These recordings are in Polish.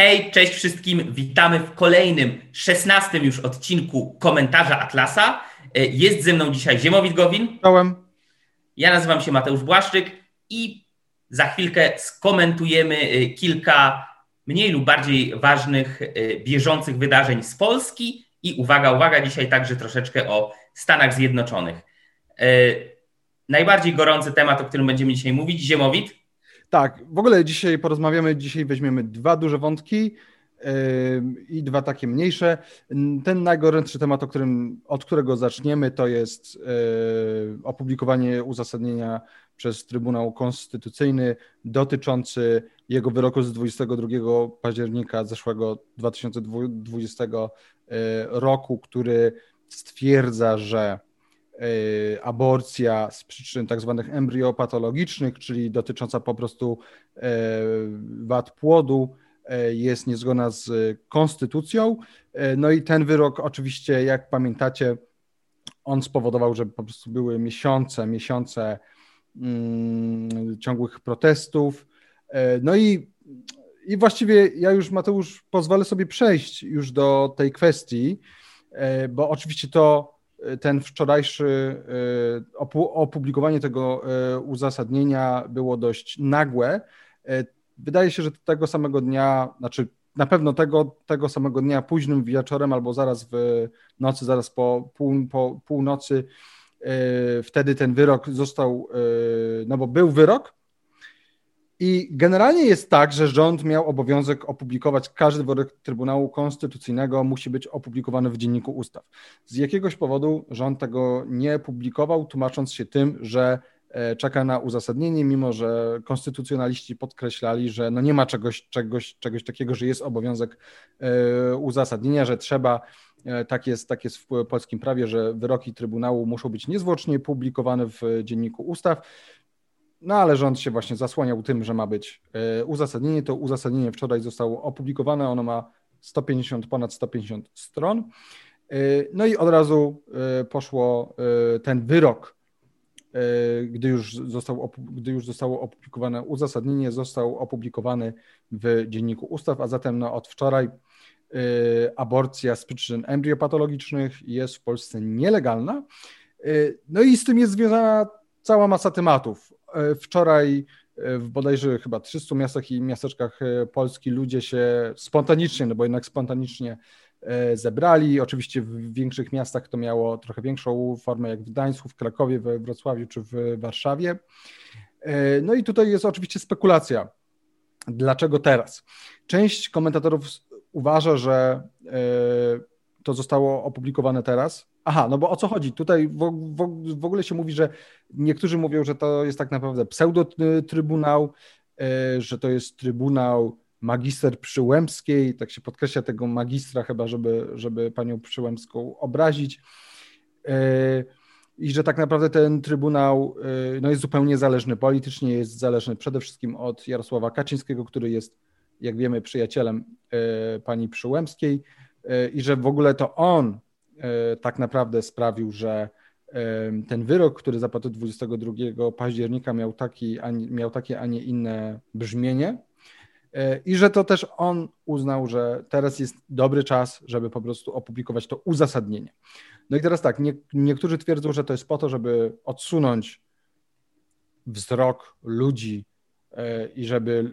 Hej, cześć wszystkim. Witamy w kolejnym, szesnastym już odcinku komentarza Atlasa. E, jest ze mną dzisiaj Ziemowit Gowin. Czołem. Ja nazywam się Mateusz Błaszczyk i za chwilkę skomentujemy e, kilka mniej lub bardziej ważnych, e, bieżących wydarzeń z Polski i uwaga, uwaga, dzisiaj także troszeczkę o Stanach Zjednoczonych. Najbardziej gorący temat, o którym będziemy dzisiaj mówić, Ziemowit. Tak, w ogóle dzisiaj porozmawiamy, dzisiaj weźmiemy dwa duże wątki yy, i dwa takie mniejsze. Ten najgorętszy temat, którym, od którego zaczniemy, to jest yy, opublikowanie uzasadnienia przez Trybunał Konstytucyjny dotyczący jego wyroku z 22 października zeszłego 2020 yy, roku, który stwierdza, że aborcja z przyczyn tak zwanych embriopatologicznych, czyli dotycząca po prostu e, wad płodu, e, jest niezgodna z konstytucją. No i ten wyrok oczywiście, jak pamiętacie, on spowodował, że po prostu były miesiące, miesiące mm, ciągłych protestów. No i, i właściwie ja już, Mateusz, pozwolę sobie przejść już do tej kwestii, bo oczywiście to ten wczorajszy e, opublikowanie tego e, uzasadnienia było dość nagłe. E, wydaje się, że tego samego dnia, znaczy na pewno tego, tego samego dnia, późnym wieczorem albo zaraz w nocy, zaraz po, pół, po północy, wtedy ten wyrok został, no bo był wyrok, i generalnie jest tak, że rząd miał obowiązek opublikować każdy wyrok Trybunału Konstytucyjnego, musi być opublikowany w dzienniku ustaw. Z jakiegoś powodu rząd tego nie publikował, tłumacząc się tym, że e, czeka na uzasadnienie, mimo że konstytucjonaliści podkreślali, że no nie ma czegoś, czegoś, czegoś takiego, że jest obowiązek e, uzasadnienia, że trzeba, e, tak jest, tak jest w polskim prawie, że wyroki Trybunału muszą być niezwłocznie publikowane w dzienniku ustaw. No ale rząd się właśnie zasłaniał tym, że ma być e, uzasadnienie. To uzasadnienie wczoraj zostało opublikowane. Ono ma 150, ponad 150 stron. E, no i od razu e, poszło ten wyrok, gdy już, został, gdy już zostało opublikowane uzasadnienie, został opublikowany w Dzienniku Ustaw, a zatem no, od wczoraj aborcja z przyczyn embriopatologicznych jest w Polsce nielegalna. No i z tym jest związana cała masa tematów. E, wczoraj e, w bodajże chyba 300 miastach i miasteczkach e, Polski ludzie się spontanicznie, no bo jednak spontanicznie zebrali. Oczywiście w większych miastach to miało trochę większą formę, jak w Gdańsku, w Krakowie, we Wrocławiu czy w Warszawie. No i tutaj jest oczywiście spekulacja. Dlaczego teraz? Część komentatorów uważa, że to zostało opublikowane teraz, Aha, no bo o co chodzi? Tutaj w, w, w, ogóle się mówi, że niektórzy mówią, że to jest tak naprawdę pseudotrybunał, e, że to jest trybunał magister Przyłębskiej, tak się podkreśla tego magistra chyba, żeby, żeby panią Przyłębską obrazić. E, I że tak naprawdę ten trybunał no jest zupełnie zależny politycznie, jest zależny przede wszystkim od Jarosława Kaczyńskiego, który jest, jak wiemy, przyjacielem pani Przyłębskiej i że w ogóle to on E, tak naprawdę sprawił, że ten wyrok, który zapadł 22 października miał, taki, miał takie, a nie inne brzmienie e, i że to też on uznał, że teraz jest dobry czas, żeby po prostu opublikować to uzasadnienie. No i teraz tak, nie, niektórzy twierdzą, że to jest po to, żeby odsunąć wzrok ludzi e, i żeby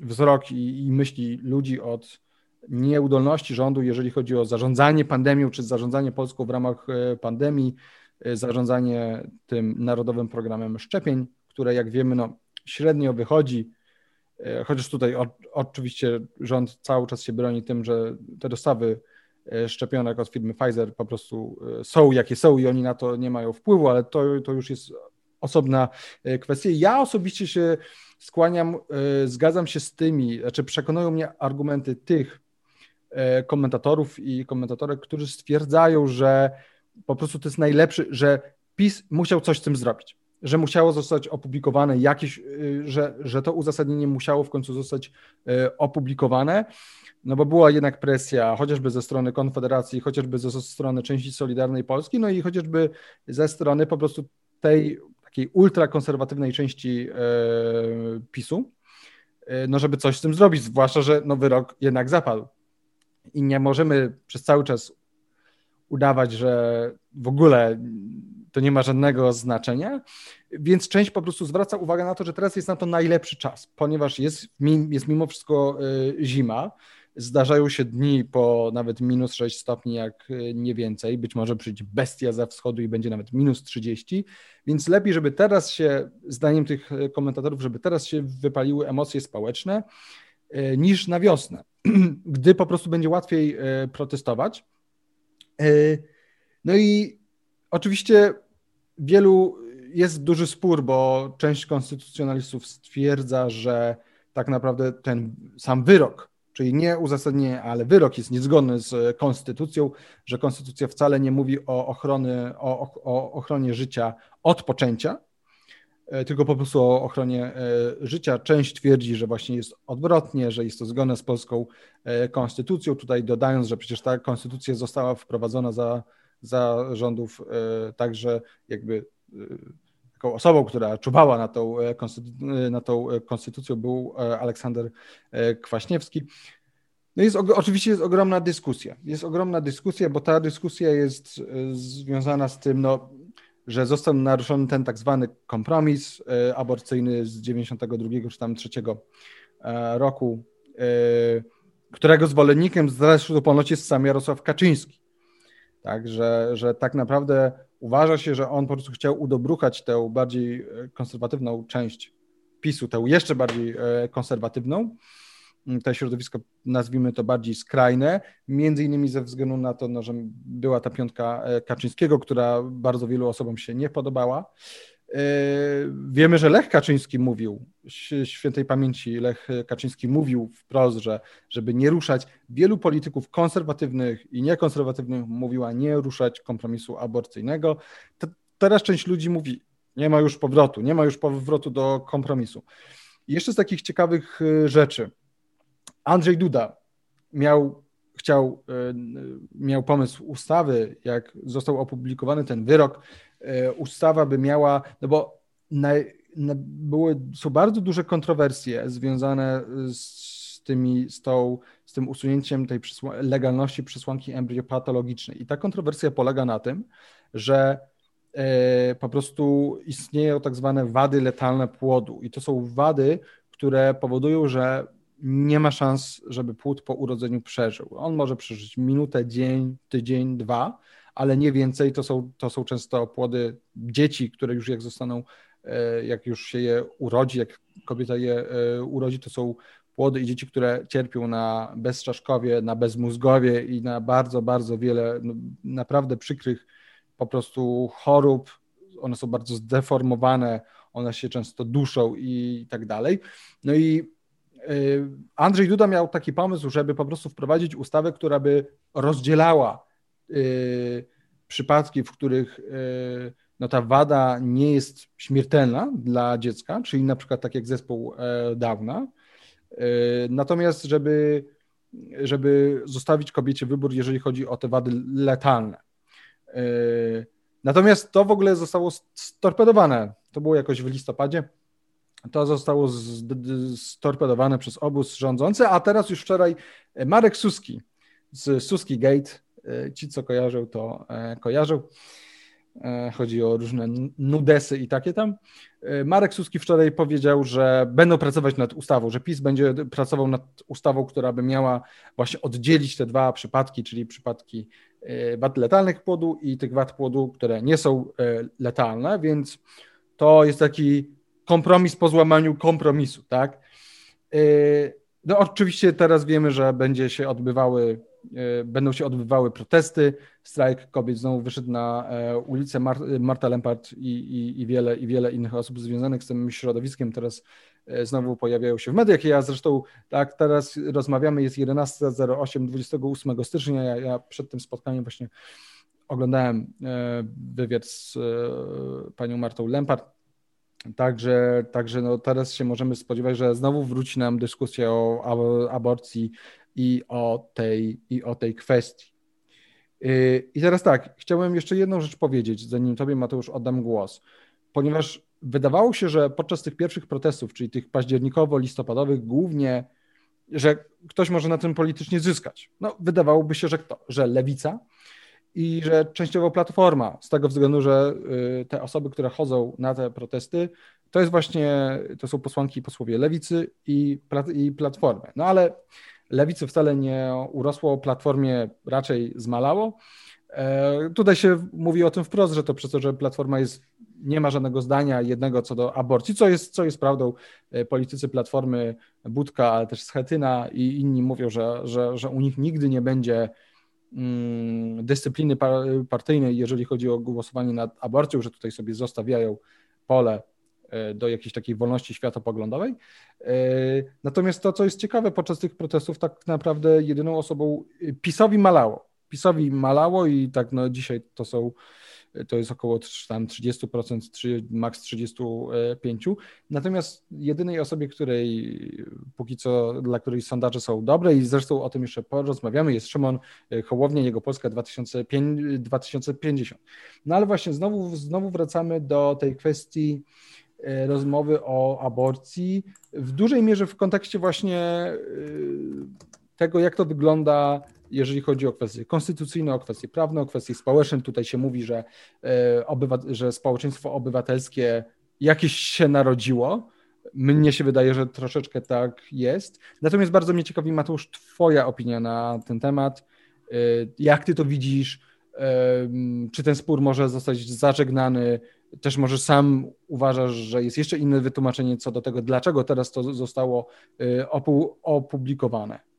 wzrok i, i myśli ludzi od nieudolności rządu, jeżeli chodzi o zarządzanie pandemią, czy zarządzanie Polską w ramach e, pandemii, e, zarządzanie tym narodowym programem szczepień, które jak wiemy, no, średnio wychodzi, e, chociaż tutaj o, oczywiście rząd cały czas się broni tym, że te dostawy szczepionek od firmy Pfizer po prostu są jakie są i oni na to nie mają wpływu, ale to, to już jest osobna kwestia. Ja osobiście się skłaniam, zgadzam się z tymi, znaczy przekonują mnie argumenty tych komentatorów i komentatorek, którzy stwierdzają, że po prostu to jest najlepszy, że PiS musiał coś z tym zrobić, że musiało zostać opublikowane jakieś, y, że, że to uzasadnienie musiało w końcu zostać y, opublikowane, no bo była jednak presja chociażby ze strony Konfederacji, chociażby ze strony części Solidarnej Polski, no i chociażby ze strony po prostu tej takiej ultrakonserwatywnej części y, PiSu. no żeby coś z tym zrobić, zwłaszcza, że no wyrok jednak zapadł. I nie możemy przez cały czas udawać, że w ogóle to nie ma żadnego znaczenia, więc część po prostu zwraca uwagę na to, że teraz jest na to najlepszy czas, ponieważ jest, jest mimo wszystko y, zima, Zdarzają się dni po nawet minus 6 stopni, jak y, nie więcej. Być może przyjdzie bestia za wschodu i będzie nawet minus 30. Więc lepiej, żeby teraz się, zdaniem tych y, komentatorów, żeby teraz się wypaliły emocje społeczne, niż na wiosnę, gdy po prostu będzie łatwiej protestować. No i oczywiście wielu jest duży spór, bo część konstytucjonalistów stwierdza, że tak naprawdę ten sam wyrok, czyli nie uzasadnienie, ale wyrok jest niezgodny z konstytucją, że konstytucja wcale nie mówi o, ochrony, o, o ochronie życia od poczęcia, e, tylko po prostu o ochronie e, życia. Część twierdzi, że właśnie jest odwrotnie, że jest to zgodne z polską e, konstytucją. Tutaj dodając, że przecież ta konstytucja została wprowadzona za za rządów e, także jakby e, taką osobą, która czuwała na tą, e, na tą konstytucją był Aleksander Kwaśniewski. No jest, oczywiście jest ogromna dyskusja. Jest ogromna dyskusja, bo ta dyskusja jest związana z tym, no, że został naruszony ten tak zwany kompromis aborcyjny z 92 czy tam 3 roku, którego zwolennikiem zresztą ponoć jest sam Jarosław Kaczyński. Tak, że, że tak naprawdę uważa się, że on po prostu chciał udobruchać tę bardziej e, konserwatywną część PiSu, tę jeszcze bardziej e, konserwatywną, mm, to środowisko, nazwijmy to bardziej skrajne, między innymi ze względu na to, no, że była ta piątka e, Kaczyńskiego, która bardzo wielu osobom się nie podobała. Wiemy, że Lech Kaczyński mówił, świętej pamięci Lech Kaczyński mówił wprost, że żeby nie ruszać, wielu polityków konserwatywnych i niekonserwatywnych mówiła nie ruszać kompromisu aborcyjnego. Teraz część ludzi mówi, nie ma już powrotu, nie ma już powrotu do kompromisu. Jeszcze z takich ciekawych y, rzeczy. Andrzej Duda miał, chciał, y, miał pomysł ustawy, jak został opublikowany ten wyrok, y, ustawa by miała, no bo były, są bardzo duże kontrowersje związane z tymi, z, tą, z tym usunięciem tej legalności przesłanki embryopatologicznej. I ta kontrowersja polega na tym, że e, po prostu istnieją tak zwane wady letalne płodu. I to są wady, które powodują, że nie ma szans, żeby płód po urodzeniu przeżył. On może przeżyć minutę, dzień, tydzień, dwa, ale nie więcej. To są, to są często płody dzieci, które już jak zostaną E, jak już się je urodzi, jak kobieta je e, urodzi, to są płody i dzieci, które cierpią na bezczaszkowie, na bezmózgowie i na bardzo, bardzo wiele no, naprawdę przykrych po prostu chorób. One są bardzo zdeformowane, one się często duszą i tak dalej. No i Andrzej Duda miał taki pomysł, żeby po prostu wprowadzić ustawę, która by rozdzielała przypadki, w których no ta wada nie jest śmiertelna dla dziecka, czyli na przykład tak jak zespół e, Downa. E, natomiast, żeby, żeby zostawić kobiecie wybór, jeżeli chodzi o te wady letalne. Natomiast to w ogóle zostało storpedowane. To było jakoś w listopadzie. To zostało storpedowane przez obóz rządzący, a teraz już wczoraj Marek Suski z Suski Gate, ci co kojarzą, to kojarzą E, chodzi o różne nudesy i takie tam. E, Marek Suski wczoraj powiedział, że będą pracować nad ustawą, że PiS będzie pracował nad ustawą, która by miała właśnie oddzielić te dwa przypadki, czyli przypadki e, wad letalnych płodu i tych wad płodu, które nie są letalne, więc to jest taki kompromis po złamaniu kompromisu, tak? No oczywiście teraz wiemy, że będzie się odbywały E, będą się odbywały protesty, strajk kobiet znowu wyszedł na e, ulicę Marta Lempart i, i, i, wiele, i wiele innych osób związanych z tym środowiskiem teraz e, znowu pojawiają się w mediach. Ja zresztą tak teraz rozmawiamy, jest 11.08, 28 stycznia, ja, ja przed tym spotkaniem właśnie oglądałem wywiad z panią Martą Lempart, Także, także no teraz się możemy spodziewać, że znowu wróci nam dyskusja o aborcji i o tej, i o tej kwestii. Y, I teraz tak, chciałem jeszcze jedną rzecz powiedzieć, zanim Tobie, Mateusz, oddam głos, ponieważ wydawało się, że podczas tych pierwszych protestów, czyli tych październikowo-listopadowych, głównie, że ktoś może na tym politycznie zyskać. No, wydawałoby się, że kto? Że lewica i że częściowo platforma, z tego względu, że y, te osoby, które chodzą na te protesty, to jest właśnie, to są posłanki i posłowie lewicy i, i platformy. No ale lewicy wcale nie urosło, platformie raczej zmalało. E, tutaj się mówi o tym wprost, że to przez to, że Platforma jest, nie ma żadnego zdania jednego co do aborcji, co jest, co jest prawdą. E, politycy Platformy, Budka, ale też Schetyna i inni mówią, że, że, że u nich nigdy nie będzie dyscypliny partyjnej, jeżeli chodzi o głosowanie nad aborcją, że tutaj sobie zostawiają pole e, do jakiejś takiej wolności światopoglądowej. Natomiast to, co jest ciekawe podczas tych protestów, tak naprawdę jedyną osobą PiSowi malało PiSowi malało i tak no dzisiaj to są to jest około tam 30%, 3, maks 35%. Natomiast jedynej osobie, której póki co, dla której sondaże są dobre i zresztą o tym jeszcze porozmawiamy, jest Szymon Hołownia, jego Polska 2050. No ale właśnie znowu, znowu wracamy do tej kwestii e, rozmowy o aborcji, w dużej mierze w kontekście właśnie e, tego, jak to wygląda jeżeli chodzi o kwestie konstytucyjne, o kwestie prawne, o kwestie społeczne. Tutaj się mówi, że, e, że społeczeństwo obywatelskie jakieś się narodziło. Mnie się wydaje, że troszeczkę tak jest. Natomiast bardzo mnie ciekawi, Mateusz, Twoja opinia na ten temat. E, jak Ty to widzisz? E, czy ten spór może zostać zażegnany? Też może sam uważasz, że jest jeszcze inne wytłumaczenie co do tego, dlaczego teraz to zostało opublikowane?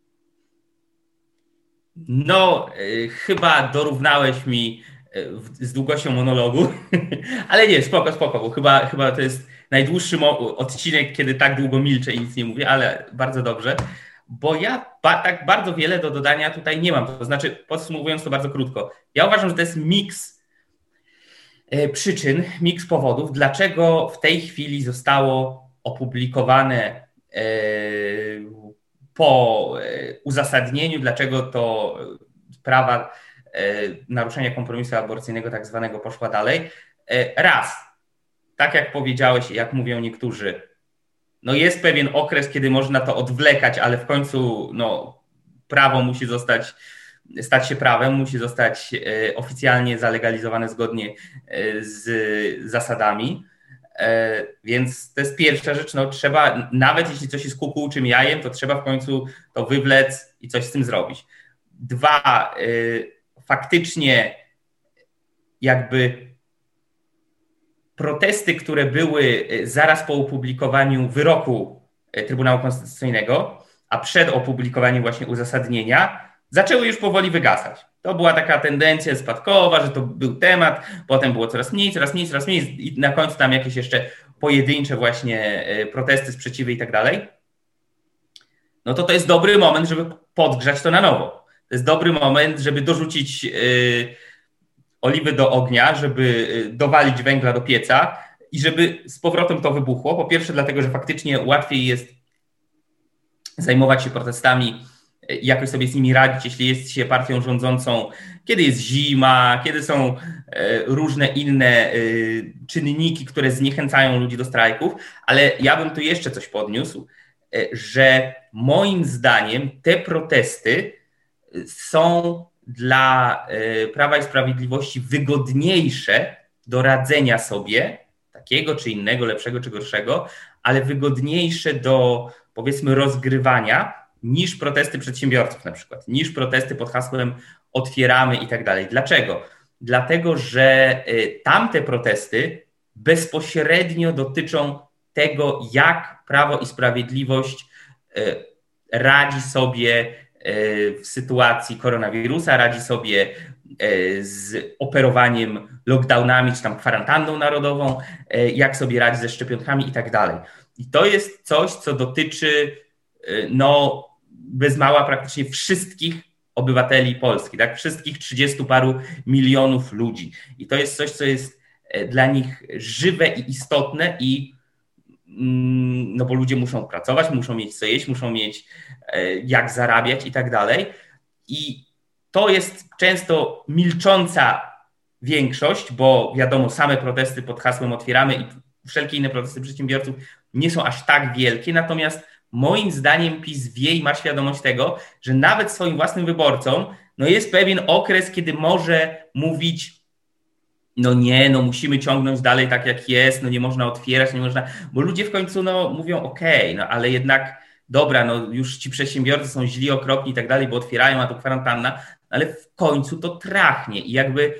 No, y, chyba dorównałeś mi y, z długością monologu, ale nie, spoko, spoko, bo chyba, chyba to jest najdłuższy odcinek, kiedy tak długo milczę i nic nie mówię, ale bardzo dobrze, bo ja ba tak bardzo wiele do dodania tutaj nie mam. To znaczy, podsumowując to bardzo krótko, ja uważam, że to jest miks y, przyczyn, miks powodów, dlaczego w tej chwili zostało opublikowane po e, uzasadnieniu, dlaczego to sprawa e, naruszenia kompromisu aborcyjnego tak zwanego poszła dalej. E, raz, tak jak powiedziałeś, jak mówią niektórzy, no jest pewien okres, kiedy można to odwlekać, ale w końcu no, prawo musi zostać, stać się prawem, musi zostać oficjalnie zalegalizowane zgodnie z zasadami. E, więc to jest pierwsza rzecz, no trzeba, nawet jeśli coś jest kukułczym jajem, to trzeba w końcu to wywlec i coś z tym zrobić. Dwa, e, faktycznie jakby protesty, które były e, zaraz po opublikowaniu wyroku Trybunału Konstytucyjnego, a przed opublikowaniem właśnie uzasadnienia, zaczęły już powoli wygasać. To była taka tendencja spadkowa, że to był temat, potem było coraz mniej, coraz mniej, coraz mniej i na końcu tam jakieś jeszcze pojedyncze właśnie e, protesty, sprzeciwy i tak dalej. No to to jest dobry moment, żeby podgrzać to na nowo. To jest dobry moment, żeby dorzucić yy, oliwy do ognia, żeby e, dowalić węgla do pieca i żeby z powrotem to wybuchło. Po pierwsze dlatego, że faktycznie łatwiej jest zajmować się protestami jakoś sobie z nimi radzić, jeśli jest się partią rządzącą, kiedy jest zima, kiedy są e, różne inne e, czynniki, które zniechęcają ludzi do strajków, ale ja bym tu jeszcze coś podniósł, e, że moim zdaniem te protesty są dla Prawa i Sprawiedliwości wygodniejsze do radzenia sobie, takiego czy innego, lepszego czy gorszego, ale wygodniejsze do powiedzmy rozgrywania, niż protesty przedsiębiorców na przykład, niż protesty pod hasłem otwieramy i tak dalej. Dlaczego? Dlatego, że y, tamte protesty bezpośrednio dotyczą tego, jak Prawo i Sprawiedliwość y, radzi sobie y, w sytuacji koronawirusa, radzi sobie z operowaniem lockdownami czy tam kwarantanną narodową, jak sobie radzi ze szczepionkami i tak dalej. I to jest coś, co dotyczy no, bez mała praktycznie wszystkich obywateli Polski, tak? Wszystkich 30 paru milionów ludzi. I to jest coś, co jest e, dla nich żywe i istotne i mm, no bo ludzie muszą pracować, muszą mieć co jeść, muszą mieć e, jak zarabiać i tak dalej. I to jest często milcząca większość, bo wiadomo, same protesty pod hasłem otwieramy i wszelkie inne protesty przedsiębiorców nie są aż tak wielkie, natomiast moim zdaniem PiS wie i ma świadomość tego, że nawet swoim własnym wyborcom no jest pewien okres, kiedy może mówić no nie, no musimy ciągnąć dalej tak jak jest, no nie można otwierać, nie można, bo ludzie w końcu no mówią okej, okay, no ale jednak dobra, no już ci przedsiębiorcy są źli, okropni i tak dalej, bo otwierają, a to kwarantanna, ale w końcu to trachnie i jakby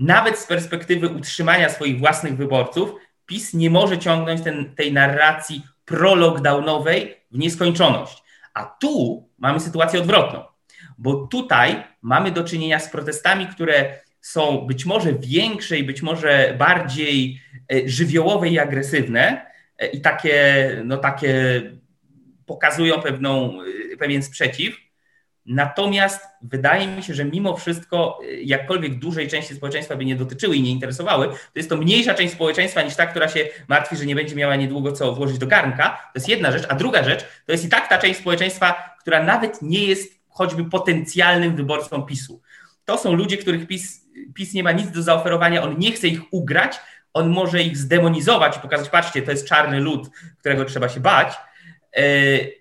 nawet z perspektywy utrzymania swoich własnych wyborców, PiS nie może ciągnąć ten, tej narracji pro-lockdownowej w nieskończoność. A tu mamy sytuację odwrotną, bo tutaj mamy do czynienia z protestami, które są być może większe i być może bardziej e, żywiołowe i agresywne e, i takie, no takie pokazują pewną, e, pewien sprzeciw. Natomiast wydaje mi się, że mimo wszystko, jakkolwiek dużej części społeczeństwa by nie dotyczyły i nie interesowały, to jest to mniejsza część społeczeństwa niż ta, która się martwi, że nie będzie miała niedługo co włożyć do garnka. To jest jedna rzecz. A druga rzecz to jest i tak ta część społeczeństwa, która nawet nie jest choćby potencjalnym wyborcą PiSu. To są ludzie, których PiS PiS nie ma nic do zaoferowania, on nie chce ich ugrać, on może ich zdemonizować i pokazać, patrzcie, to jest czarny lud, którego trzeba się bać. E,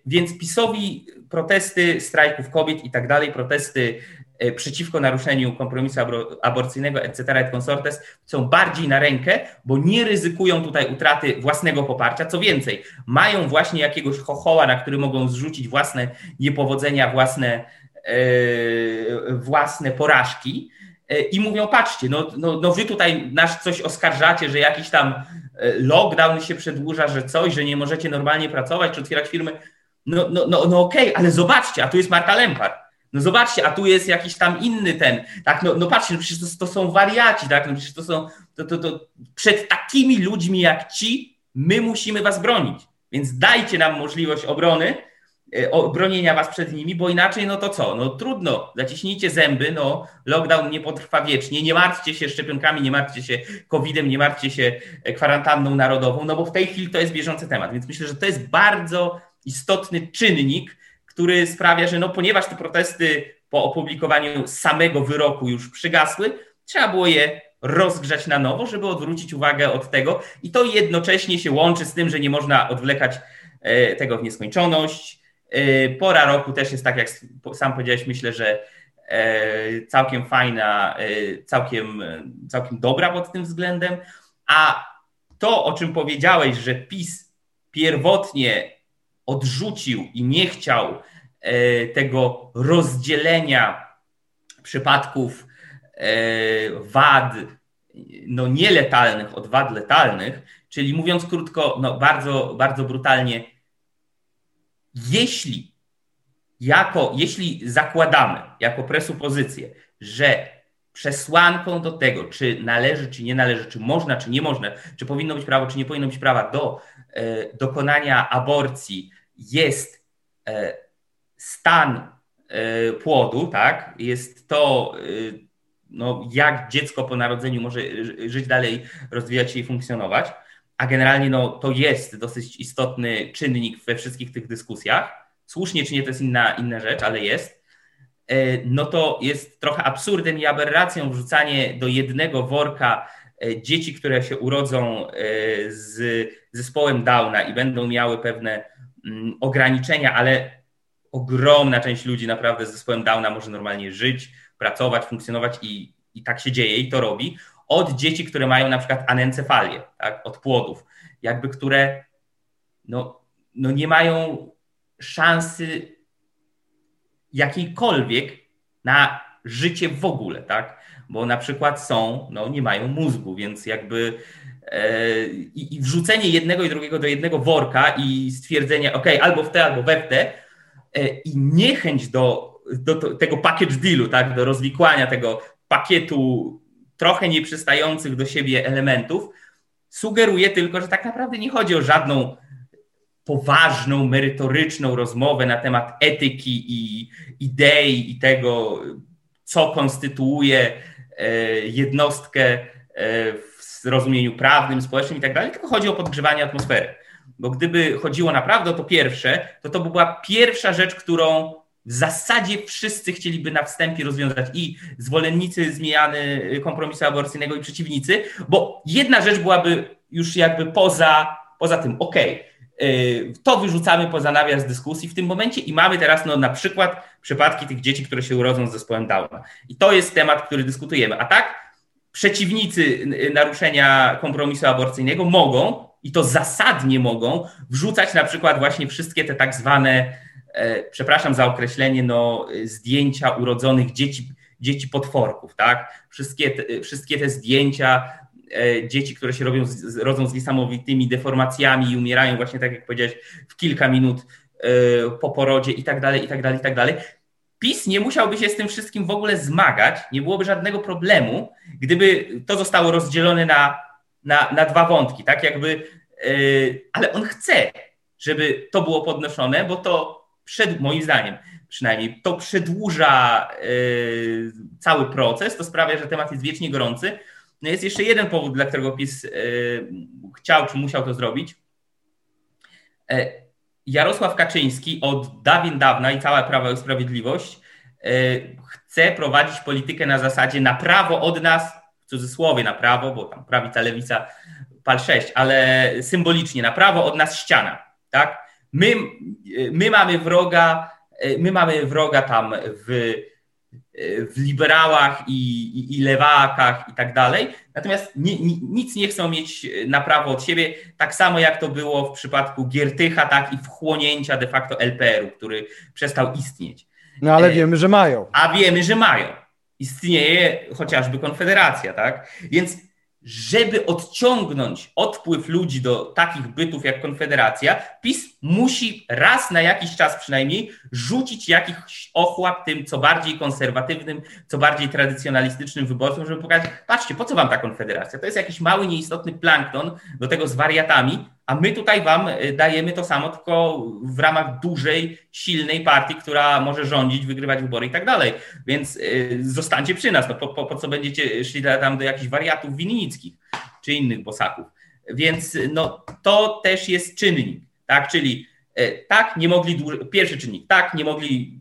więc PiSowi protesty strajków kobiet i tak dalej, protesty e, przeciwko naruszeniu kompromisu aborcyjnego, etc., et consortes, są bardziej na rękę, bo nie ryzykują tutaj utraty własnego poparcia. Co więcej, mają właśnie jakiegoś chochoła, na który mogą zrzucić własne niepowodzenia, własne, yy, własne porażki. E, i mówią, patrzcie, no, no, no wy tutaj nas coś oskarżacie, że jakiś tam e, lockdown się przedłuża, że coś, że nie możecie normalnie pracować czy otwierać firmy. No, no, no, no okej, okay, ale zobaczcie, a tu jest Marta Lempart. No zobaczcie, a tu jest jakiś tam inny ten. Tak, no, no patrzcie, no przecież to, to są wariaci, tak? No przecież to są. To, to, to, przed takimi ludźmi jak ci my musimy was bronić. Więc dajcie nam możliwość obrony, E, bronienia was przed nimi, bo inaczej no to co? No trudno, zaciśnijcie zęby, no. Lockdown nie potrwa wiecznie, nie martwcie się szczepionkami, nie martwcie się COVID-em, nie martwcie się e, kwarantanną narodową, no bo w tej chwili to jest bieżący temat, więc myślę, że to jest bardzo istotny czynnik, który sprawia, że no ponieważ te protesty po opublikowaniu samego wyroku już przygasły, trzeba było je rozgrzać na nowo, żeby odwrócić uwagę od tego. I to jednocześnie się łączy z tym, że nie można odwlekać e, tego w nieskończoność, E, pora roku też jest tak, jak sam powiedziałeś, myślę, że e, całkiem fajna, e, całkiem, całkiem dobra pod tym względem. A to, o czym powiedziałeś, że PiS pierwotnie odrzucił i nie chciał tego rozdzielenia przypadków wad no, nieletalnych od wad letalnych, czyli mówiąc krótko, no, bardzo, bardzo brutalnie, jeśli jako, jeśli zakładamy jako presupozycję, że przesłanką do tego, czy należy, czy nie należy, czy można, czy nie można, czy powinno być prawo, czy nie powinno być prawa do e, dokonania aborcji, jest e, stan e, płodu, tak? Jest to, e, no, jak dziecko po narodzeniu może żyć dalej, rozwijać się i funkcjonować a generalnie no, to jest dosyć istotny czynnik we wszystkich tych dyskusjach. Słusznie czy nie, to jest inna, inna rzecz, ale jest. E, no to jest trochę absurdem i aberracją wrzucanie do jednego worka e, dzieci, które się urodzą e, z zespołem Downa i będą miały pewne mm, ograniczenia, ale ogromna część ludzi naprawdę z zespołem Downa może normalnie żyć, pracować, funkcjonować i, i tak się dzieje i to robi od dzieci, które mają na przykład anencefalię, tak, od płodów, jakby które no, no nie mają szansy jakiejkolwiek na życie w ogóle, tak? Bo na przykład są, no nie mają mózgu, więc jakby e, i, wrzucenie jednego i drugiego do jednego worka i stwierdzenie, ok, albo w te, albo we w te e, i niechęć do, do, tego package dealu, tak, do rozwikłania tego pakietu trochę nieprzystających do siebie elementów, sugeruje tylko, że tak naprawdę nie chodzi o żadną poważną, merytoryczną rozmowę na temat etyki i idei i tego, co konstytuuje e, jednostkę e, w rozumieniu prawnym, społecznym i tak dalej, tylko chodzi o podgrzewanie atmosfery. Bo gdyby chodziło naprawdę o to pierwsze, to to by była pierwsza rzecz, którą w zasadzie wszyscy chcieliby na wstępie rozwiązać i zwolennicy zmiany kompromisu aborcyjnego i przeciwnicy, bo jedna rzecz byłaby już jakby poza, poza tym, okay, to wyrzucamy poza nawias dyskusji w tym momencie i mamy teraz no, na przykład przypadki tych dzieci, które się urodzą z zespołem Downa. I to jest temat, który dyskutujemy. A tak przeciwnicy naruszenia kompromisu aborcyjnego mogą, i to zasadnie mogą, wrzucać na przykład właśnie wszystkie te tak zwane, przepraszam za określenie, no, zdjęcia urodzonych dzieci, dzieci potworków, tak? Wszystkie te, wszystkie te zdjęcia e, dzieci, które się robią, rodzą z niesamowitymi deformacjami i umierają właśnie, tak jak powiedziałeś, w kilka minut e, po porodzie i tak dalej, i tak dalej, i tak dalej. PiS nie musiałby się z tym wszystkim w ogóle zmagać, nie byłoby żadnego problemu, gdyby to zostało rozdzielone na, na, na dwa wątki, tak jakby, ale on chce, żeby to było podnoszone, bo to przed, moim zdaniem przynajmniej, to przedłuża yy, cały proces, to sprawia, że temat jest wiecznie gorący. No jest jeszcze jeden powód, dla którego PiS yy, chciał czy musiał to zrobić. Jarosław Kaczyński od dawien dawna i cała Prawa i Sprawiedliwość e, chce prowadzić politykę na zasadzie na prawo od nas, w cudzysłowie na prawo, bo tam prawica, lewica, pal 6, ale symbolicznie na prawo od nas ściana, tak? My, my mamy wroga, e, my mamy wroga tam w w liberałach i, i, i, lewakach i tak dalej. Natomiast ni, ni, nic nie chcą mieć na prawo od siebie, tak samo jak to było w przypadku Giertycha, tak i wchłonięcia de facto LPR-u, który przestał istnieć. No ale e, wiemy, że mają. A wiemy, że mają. Istnieje chociażby Konfederacja, tak? Więc żeby odciągnąć odpływ ludzi do takich bytów jak Konfederacja, PiS musi raz na jakiś czas przynajmniej rzucić jakiś ochłap tym, co bardziej konserwatywnym, co bardziej tradycjonalistycznym wyborcom, żeby pokazać, patrzcie, po co wam ta Konfederacja? To jest jakiś mały, nieistotny plankton do tego z wariatami, a my tutaj wam y, dajemy to samo, tylko w ramach dużej, silnej partii, która może rządzić, wygrywać wybory i tak dalej. Więc y, zostańcie przy nas. No, po, po, po co będziecie szli tam do jakichś wariatów winnickich czy innych bosaków? Więc no, to też jest czynnik, tak? Czyli y, tak, nie mogli, pierwszy czynnik, tak, nie mogli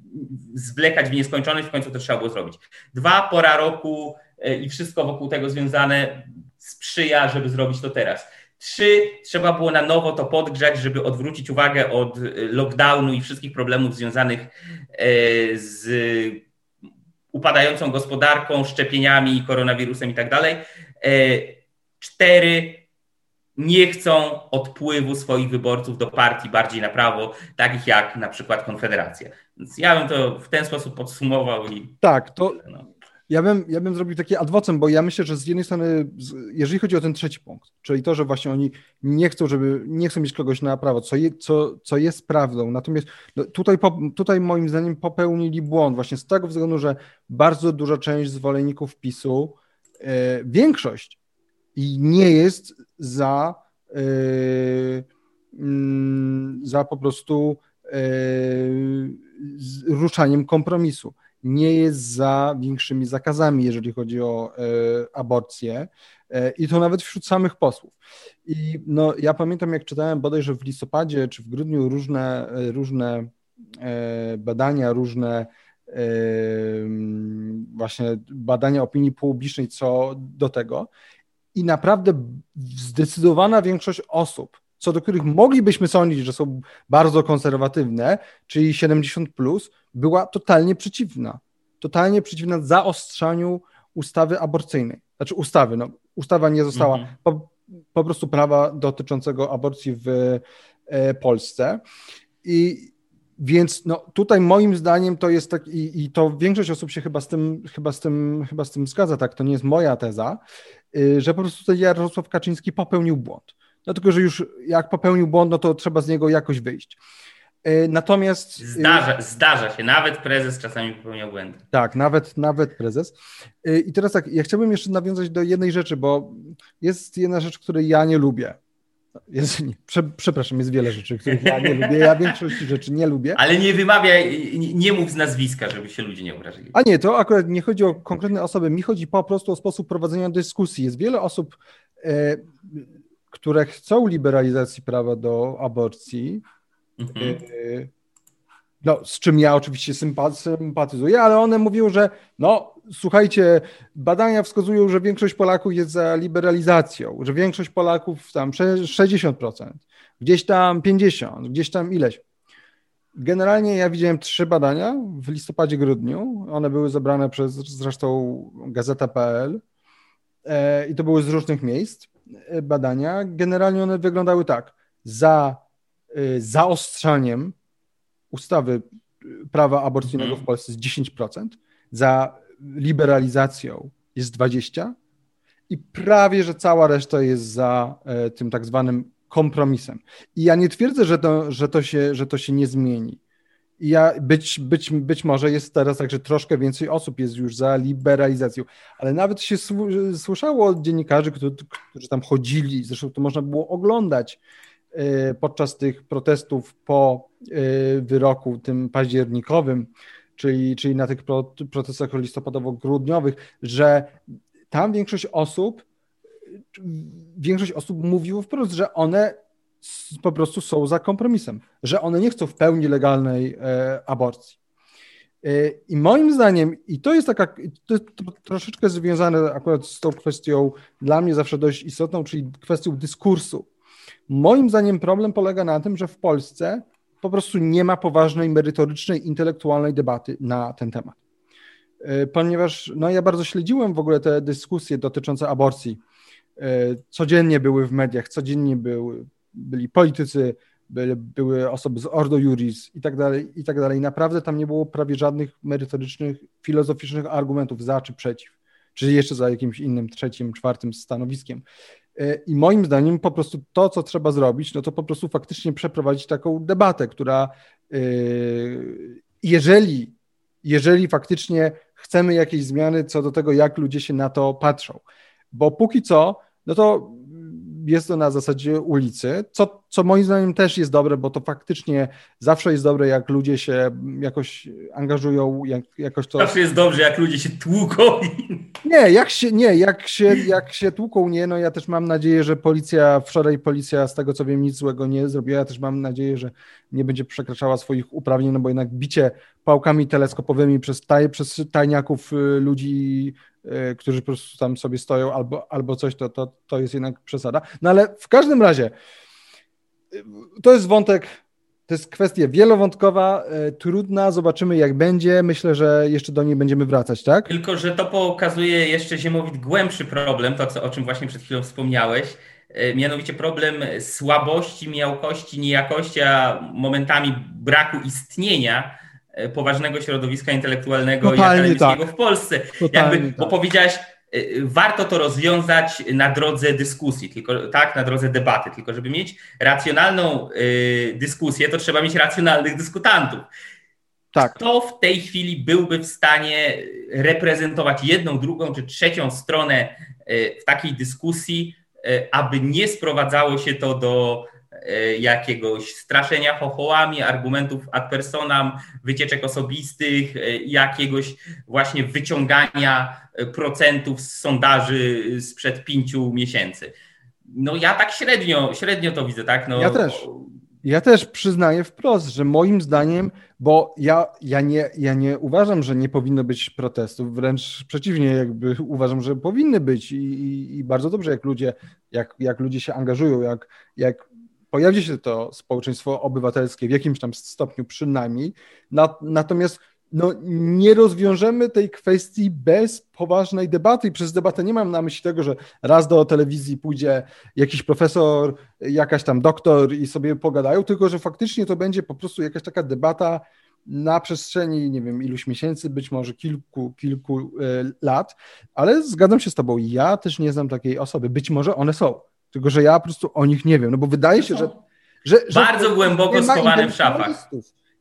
zwlekać w nieskończoność, w końcu to trzeba było zrobić. Dwa, pora roku i wszystko wokół tego związane sprzyja, żeby zrobić to teraz. Trzy, trzeba było na nowo to podgrzać, żeby odwrócić uwagę od y, lockdownu i wszystkich problemów związanych e, z upadającą gospodarką, szczepieniami, koronawirusem i tak dalej. E, cztery, nie chcą odpływu swoich wyborców do partii bardziej na prawo, takich jak na przykład Konfederacja. Więc ja bym to w ten sposób podsumował. I, tak, to, no. Ja bym, ja bym zrobił taki adwocem, bo ja myślę, że z jednej strony, jeżeli chodzi o ten trzeci punkt, czyli to, że właśnie oni nie chcą, żeby, nie chcą mieć kogoś na prawo, co, je, co, co jest prawdą, natomiast no, tutaj, tutaj moim zdaniem popełnili błąd właśnie z tego względu, że bardzo duża część zwolenników PiSu, e, większość i nie jest za, e, mm, za po prostu e, ruszaniem kompromisu nie jest za większymi zakazami, jeżeli chodzi o e, aborcję e, i to nawet wśród samych posłów. I no, ja pamiętam, jak czytałem bodajże w listopadzie czy w grudniu różne, różne e, badania, różne właśnie badania opinii publicznej co do tego i naprawdę zdecydowana większość osób, co do których moglibyśmy sądzić, że są bardzo konserwatywne, czyli 70, plus, była totalnie przeciwna. Totalnie przeciwna zaostrzaniu ustawy aborcyjnej. Znaczy ustawy, no, ustawa nie została, mhm. po, po prostu prawa dotyczącego aborcji w e, Polsce. I więc no, tutaj moim zdaniem to jest tak, i, i, to większość osób się chyba z, tym, chyba, z tym, chyba z tym zgadza, tak, to nie jest moja teza, y, że po prostu tutaj Jarosław Kaczyński popełnił błąd. Dlatego, że już jak popełnił błąd, no to trzeba z niego jakoś wyjść. E, natomiast. E, zdarza, zdarza się, nawet prezes czasami popełnia błędy. Tak, nawet, nawet prezes. E, I teraz tak, ja chciałbym jeszcze nawiązać do jednej rzeczy, bo jest jedna rzecz, której ja nie lubię. Jest, nie, prze, przepraszam, jest wiele rzeczy, których ja nie lubię. Ja większości rzeczy nie lubię. Ale nie wymawiaj, nie, nie mów z nazwiska, żeby się ludzie nie obrażali. A nie, to akurat nie chodzi o konkretne osoby. Mi chodzi po prostu o sposób prowadzenia dyskusji. Jest wiele osób, e, które chcą liberalizacji prawa do aborcji, Mhm. Y, no, z czym ja oczywiście sympatyzuję, ale one mówią, że no, słuchajcie, badania wskazują, że większość Polaków jest za liberalizacją, że większość Polaków tam 60%, gdzieś tam 50%, gdzieś tam ileś. Generalnie ja widziałem trzy badania w listopadzie, grudniu. One były zebrane przez zresztą gazeta.pl e, i to były z różnych miejsc badania. Generalnie one wyglądały tak. Za e, zaostrzaniem ustawy prawa aborcyjnego mhm. w Polsce jest 10%, za liberalizacją jest 20% i prawie, że cała reszta jest za tym tak zwanym kompromisem. I ja nie twierdzę, że to, że to, się, że to się nie zmieni. Ja być, być, być może jest teraz tak, że troszkę więcej osób jest już za liberalizacją, ale nawet się słyszało od dziennikarzy, którzy, którzy tam chodzili, zresztą to można było oglądać e, podczas tych protestów po e, wyroku tym październikowym, czyli, czyli na tych protestach listopadowo-grudniowych, że tam większość osób większość osób mówiło wprost, że one po prostu są za kompromisem, że one nie chcą w pełni legalnej e, aborcji. E, I moim zdaniem, i to jest taka, to troszeczkę związane akurat z tą kwestią dla mnie zawsze dość istotną, czyli kwestią dyskursu. Moim zdaniem problem polega na tym, że w Polsce po prostu nie ma poważnej, merytorycznej, intelektualnej debaty na ten temat. E, ponieważ no, ja bardzo śledziłem w ogóle te dyskusje dotyczące aborcji E, codziennie były w mediach, codziennie były, byli politycy, były, były osoby z Ordo Juris i tak dalej, i tak dalej. Naprawdę tam nie było prawie żadnych merytorycznych, filozoficznych argumentów za czy przeciw, czy jeszcze za jakimś innym, trzecim, czwartym stanowiskiem. E, I moim zdaniem po prostu to, co trzeba zrobić, no to po prostu faktycznie przeprowadzić taką debatę, która e, jeżeli, jeżeli faktycznie chcemy jakiejś zmiany co do tego, jak ludzie się na to patrzą, bo póki co, no to jest to na zasadzie ulicy, co, co moim zdaniem też jest dobre, bo to faktycznie zawsze jest dobre, jak ludzie się jakoś angażują, jak, jakoś to... Zawsze jest dobrze, jak ludzie się tłuką. Nie, jak się, nie, jak się, jak się tłuką, nie, no ja też mam nadzieję, że policja, wczoraj policja z tego co wiem nic złego nie zrobiła, ja też mam nadzieję, że nie będzie przekraczała swoich uprawnień, no bo jednak bicie pałkami teleskopowymi przez, taj, przez tajniaków y, ludzi którzy po prostu tam sobie stoją albo, albo coś, to, to, to jest jednak przesada. No ale w każdym razie y, to jest wątek, to jest kwestia wielowątkowa, y, trudna, zobaczymy jak będzie. Myślę, że jeszcze do niej będziemy wracać, tak? Tylko, że to pokazuje jeszcze Ziemowit głębszy problem, to o czym właśnie przed chwilą wspomniałeś, mianowicie problem słabości, miałkości, niejakości, a momentami braku istnienia poważnego środowiska intelektualnego Totalnie i akademickiego tak. w Polsce. Jakby, tak. Bo powiedziałeś, e, warto to rozwiązać na drodze dyskusji, tylko tak, na drodze debaty, tylko żeby mieć racjonalną y, dyskusję, to trzeba mieć racjonalnych dyskutantów. Tak. Kto w tej chwili byłby w stanie reprezentować jedną, drugą czy trzecią stronę w takiej dyskusji, aby nie sprowadzało się to do E, jakiegoś straszenia chochołami, argumentów ad personam, wycieczek osobistych, e, jakiegoś właśnie wyciągania e, procentów z sondaży sprzed pięciu miesięcy. No ja tak średnio, średnio to widzę, tak? No, ja też. Ja też przyznaję wprost, że moim zdaniem, bo ja, ja, nie, ja nie uważam, że nie powinno być protestów, wręcz przeciwnie, jakby uważam, że powinny być i, i, i bardzo dobrze, jak ludzie, jak, jak ludzie się angażują, jak, jak pojawi się to społeczeństwo obywatelskie w jakimś tam stopniu przynajmniej, natomiast no, nie rozwiążemy tej kwestii bez poważnej debaty. I przez debatę nie mam na myśli tego, że raz do telewizji pójdzie jakiś profesor, jakaś tam doktor i sobie pogadają, tylko że faktycznie to będzie po prostu jakaś taka debata na przestrzeni, nie wiem, iluś miesięcy, być może kilku, kilku e, lat, ale zgadzam się z Tobą, ja też nie znam takiej osoby. Być może one są. Tylko, że ja po prostu o nich nie wiem, no bo wydaje się, że... że, że Bardzo głęboko schowane w szafach.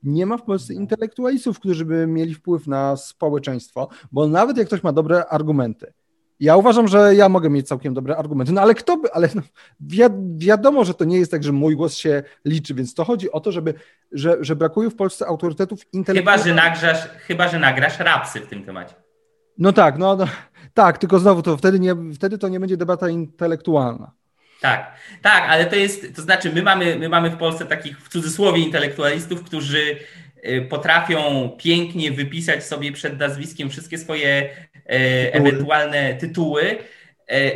Nie ma w Polsce intelektualistów, którzy by mieli wpływ na społeczeństwo, bo nawet jak ktoś ma dobre argumenty, ja uważam, że ja mogę mieć całkiem dobre argumenty, no ale kto by, ale no, wi- wiadomo, że to nie jest tak, że mój głos się liczy, więc to chodzi o to, żeby, że, że brakuje w Polsce autorytetów intelektualnych. Chyba, że nagrasz, chyba, że nagrasz rapsy w tym temacie. No tak, no, no tak, tylko znowu to wtedy, nie, wtedy to nie będzie debata intelektualna. Tak, tak, ale to jest, to znaczy my mamy, my mamy w Polsce takich w cudzysłowie intelektualistów, którzy potrafią pięknie wypisać sobie przed nazwiskiem wszystkie swoje ewentualne tytuły,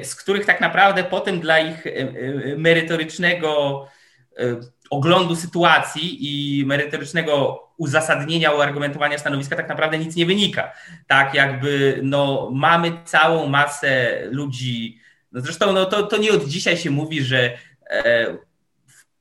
z których tak naprawdę potem dla ich merytorycznego oglądu sytuacji i merytorycznego uzasadnienia, uargumentowania stanowiska tak naprawdę nic nie wynika. Tak jakby no, mamy całą masę ludzi, no zresztą no, to, to nie od dzisiaj się mówi, że e,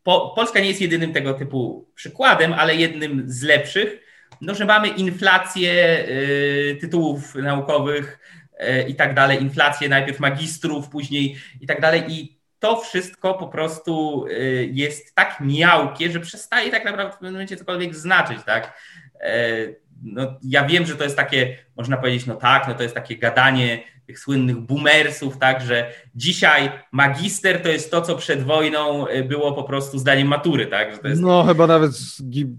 po, Polska nie jest jedynym tego typu przykładem, ale jednym z lepszych, no, że mamy inflację y, tytułów naukowych y, i tak dalej, inflację najpierw magistrów, później i tak dalej i to wszystko po prostu y, jest tak miałkie, że przestaje tak naprawdę w pewnym momencie cokolwiek znaczyć, tak? E, no, ja wiem, że to jest takie, można powiedzieć, no tak, no to jest takie gadanie tych słynnych boomersów, tak, że dzisiaj magister to jest to, co przed wojną y, było po prostu zdaniem matury, tak? Jest... No chyba nawet,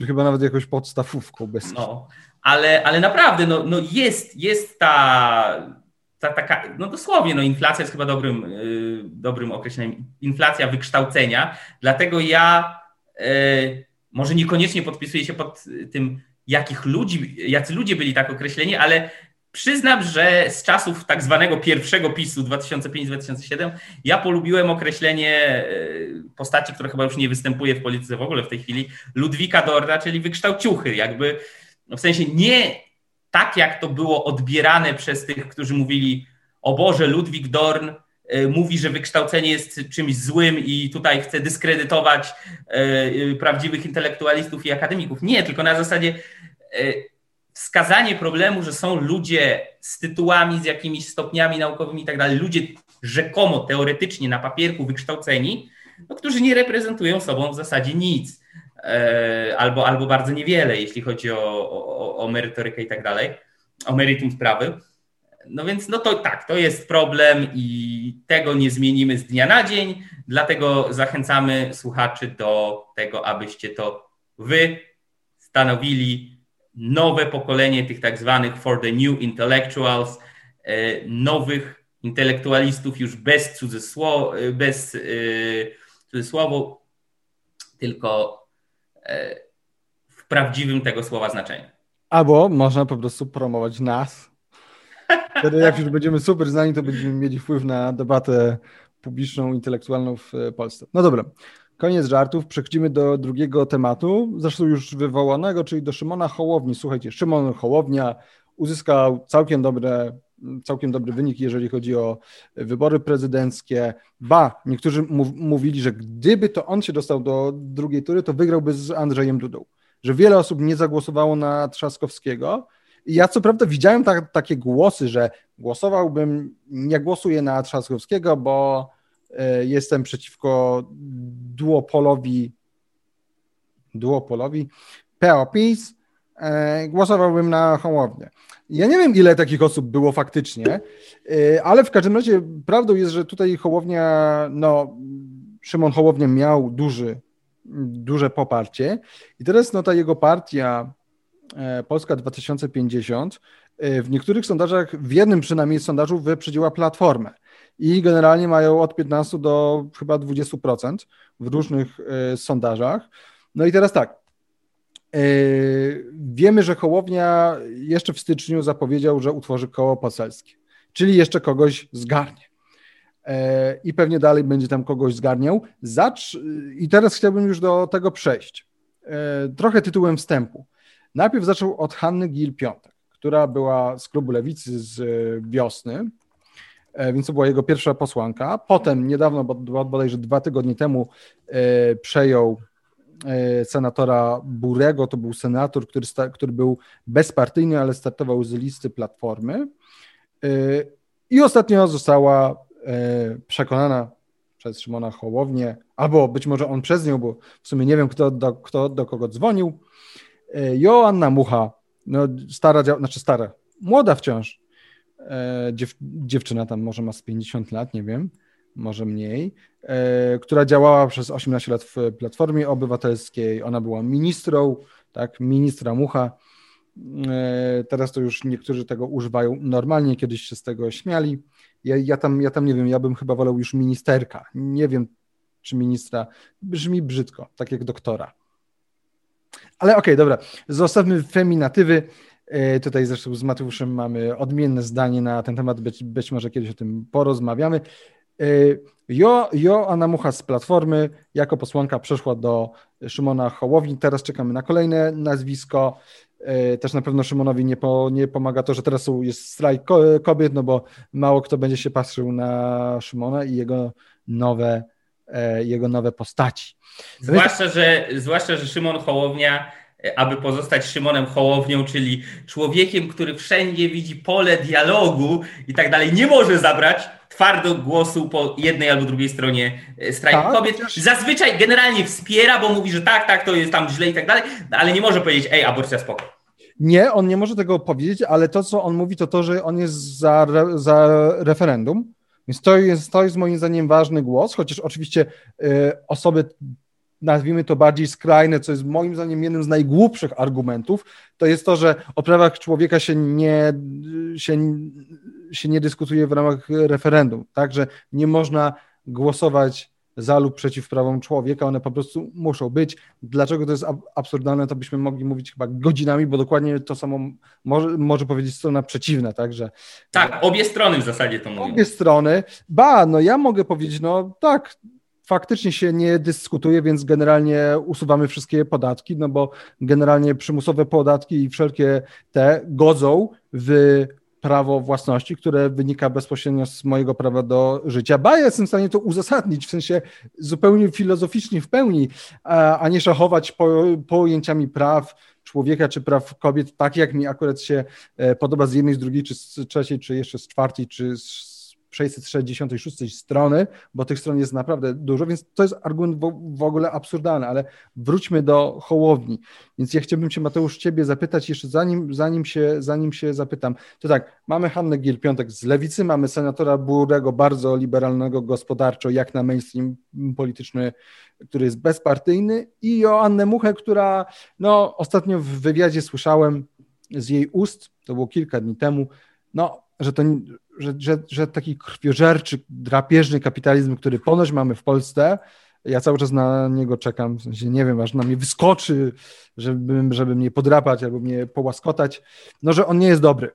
chyba nawet jakąś podstawówką bez. No, ale, ale naprawdę, no, no jest, jest ta ta, taka, no dosłownie, no inflacja jest chyba dobrym, yy, dobrym określeniem, inflacja wykształcenia, dlatego ja yy, może niekoniecznie podpisuję się pod tym, jakich ludzi, jacy ludzie byli tak określeni, ale przyznam, że z czasów tak zwanego pierwszego PiSu 2005-2007 ja polubiłem określenie yy, postaci, która chyba już nie występuje w polityce w ogóle w tej chwili, Ludwika Dorda, czyli wykształciuchy, jakby no w sensie nie tak jak to było odbierane przez tych, którzy mówili, o Boże, Ludwik Dorn y, mówi, że wykształcenie jest czymś złym i tutaj chce dyskredytować y, prawdziwych intelektualistów i akademików. Nie, tylko na zasadzie wskazanie problemu, że są ludzie z tytułami, z jakimiś stopniami naukowymi i tak dalej, ludzie rzekomo, teoretycznie na papierku wykształceni, no, którzy nie reprezentują sobą w zasadzie nic. E, albo, albo bardzo niewiele, jeśli chodzi o, o, o merytorykę i tak dalej, o meritum sprawy. No więc no to tak, to jest problem i tego nie zmienimy z dnia na dzień, dlatego zachęcamy słuchaczy do tego, abyście to wy stanowili nowe pokolenie tych tak zwanych for the new intellectuals, e, nowych intelektualistów już bez cudzysłowa, bez e, cudzysłowo, tylko w prawdziwym tego słowa znaczeniu. Albo można po prostu promować nas. Wtedy jak już będziemy super znani, to będziemy mieli wpływ na debatę publiczną, intelektualną w Polsce. No dobra, koniec żartów. Przechodzimy do drugiego tematu, zresztą już wywołanego, czyli do Szymona Hołowni. Słuchajcie, Szymon Hołownia uzyskał całkiem dobre całkiem dobry wynik, jeżeli chodzi o wybory prezydenckie. Ba, niektórzy mówili, że gdyby to on się dostał do drugiej tury, to wygrałby z Andrzejem Dudą. Że wiele osób nie zagłosowało na Trzaskowskiego. I ja co prawda widziałem ta, takie głosy, że głosowałbym, nie głosuję na Trzaskowskiego, bo jestem przeciwko duopolowi, duopolowi PO-PiS, y, głosowałbym na Hołownię. Ja nie wiem, ile takich osób było faktycznie, y, ale w każdym razie prawdą jest, że tutaj Hołownia, no, Szymon Hołownia miał duży, duże poparcie. I teraz no, ta jego partia e, Polska 2050 e, w niektórych sondażach, w jednym przynajmniej sondażu wyprzedziła Platformę i generalnie mają od 15 do chyba 20% w różnych e, sondażach. No i teraz tak, E, wiemy, że Hołownia jeszcze w styczniu zapowiedział, że utworzy koło poselskie, czyli jeszcze kogoś zgarnie. E, I pewnie dalej będzie tam kogoś zgarniał. Zacz... I teraz chciałbym już do tego przejść. Trochę tytułem wstępu. Najpierw zaczął od Hanny Gil-Piątek, która była z klubu Lewicy z wiosny, więc to była jego pierwsza posłanka. Potem niedawno, bodajże dwa tygodnie temu, przejął E, senatora Burego, to był senator, który, który był bezpartyjny, ale startował z listy Platformy. E, I ostatnio została e, przekonana przez Szymona Hołownię, albo być może on przez nią, bo w sumie nie wiem, kto do, kto do kogo dzwonił. Joanna Mucha, no stara, znaczy stara, młoda wciąż, dziew, dziewczyna tam może ma z 50 lat, nie wiem, może mniej, e, która działała przez 18 lat w Platformie Obywatelskiej. Ona była ministrą, tak, ministra Mucha. E, teraz to już niektórzy tego używają normalnie, kiedyś się z tego śmiali. Ja, ja, tam, ja tam nie wiem, ja bym chyba wolał już ministerka. Nie wiem, czy ministra. Brzmi brzydko, tak jak doktora. Ale okej, okay, dobra, zostawmy feminatywy. E, tutaj zresztą z Mateuszem mamy odmienne zdanie na ten temat, być, być może kiedyś o tym porozmawiamy. E, jo, Joanna Mucha z Platformy jako posłanka przeszła do Szymona Hołowni. Teraz czekamy na kolejne nazwisko. E, też na pewno Szymonowi nie, po, nie pomaga to, że teraz jest strajk kobiet, no bo mało kto będzie się patrzył na Szymona i jego nowe, jego nowe postaci. Zwłaszcza, że, zwłaszcza, że Szymon Hołownia aby pozostać Szymonem Hołownią, czyli człowiekiem, który wszędzie widzi pole dialogu i tak dalej, nie może zabrać twardo głosu po jednej albo drugiej stronie e, strajku tak, kobiet. Zazwyczaj generalnie wspiera, bo mówi, że tak, tak, to jest tam źle i tak dalej, ale nie może powiedzieć, ej, aborcja spoko. Nie, on nie może tego powiedzieć, ale to, co on mówi, to to, że on jest za, za referendum. Więc to jest, to jest moim zdaniem ważny głos, chociaż oczywiście y, osoby nazwijmy to bardziej skrajne, co jest moim zdaniem jednym z najgłupszych argumentów, to jest to, że o prawach człowieka się nie, się, się nie dyskutuje w ramach referendum, tak, że nie można głosować za lub przeciw prawom człowieka, one po prostu muszą być. Dlaczego to jest absurdalne, to byśmy mogli mówić chyba godzinami, bo dokładnie to samo może, może powiedzieć strona przeciwna, tak, że... Tak, obie strony w zasadzie to mówią. Obie strony. Ba, no ja mogę powiedzieć, no tak, faktycznie się nie dyskutuje, więc generalnie usuwamy wszystkie podatki, no bo generalnie przymusowe podatki i wszelkie te godzą w prawo własności, które wynika bezpośrednio z mojego prawa do życia. Ba, ja jestem w stanie to uzasadnić, w sensie zupełnie filozoficznie w pełni, a nie szachować po, pojęciami praw człowieka czy praw kobiet, tak jak mi akurat się e, podoba z jednej, z drugiej, czy z trzeciej, czy jeszcze z czwartej, czy z 666 strony, bo tych stron jest naprawdę dużo, więc to jest argument w, ogóle absurdalny, ale wróćmy do Hołowni. Więc ja chciałbym Cię, Mateusz, Ciebie zapytać jeszcze zanim, zanim, się, zanim się zapytam. To tak, mamy Hannę Giel-Piątek z Lewicy, mamy senatora Burego, bardzo liberalnego gospodarczo, jak na mainstream polityczny, który jest bezpartyjny i Joannę Muchę, która no, ostatnio w wywiadzie słyszałem z jej ust, to było kilka dni temu, no, że to że, że, że taki krwiożerczy, drapieżny kapitalizm, który ponoć mamy w Polsce, ja cały czas na niego czekam, w sensie nie wiem, aż na mnie wyskoczy, żeby, żeby mnie podrapać albo mnie połaskotać, no że on nie jest dobry.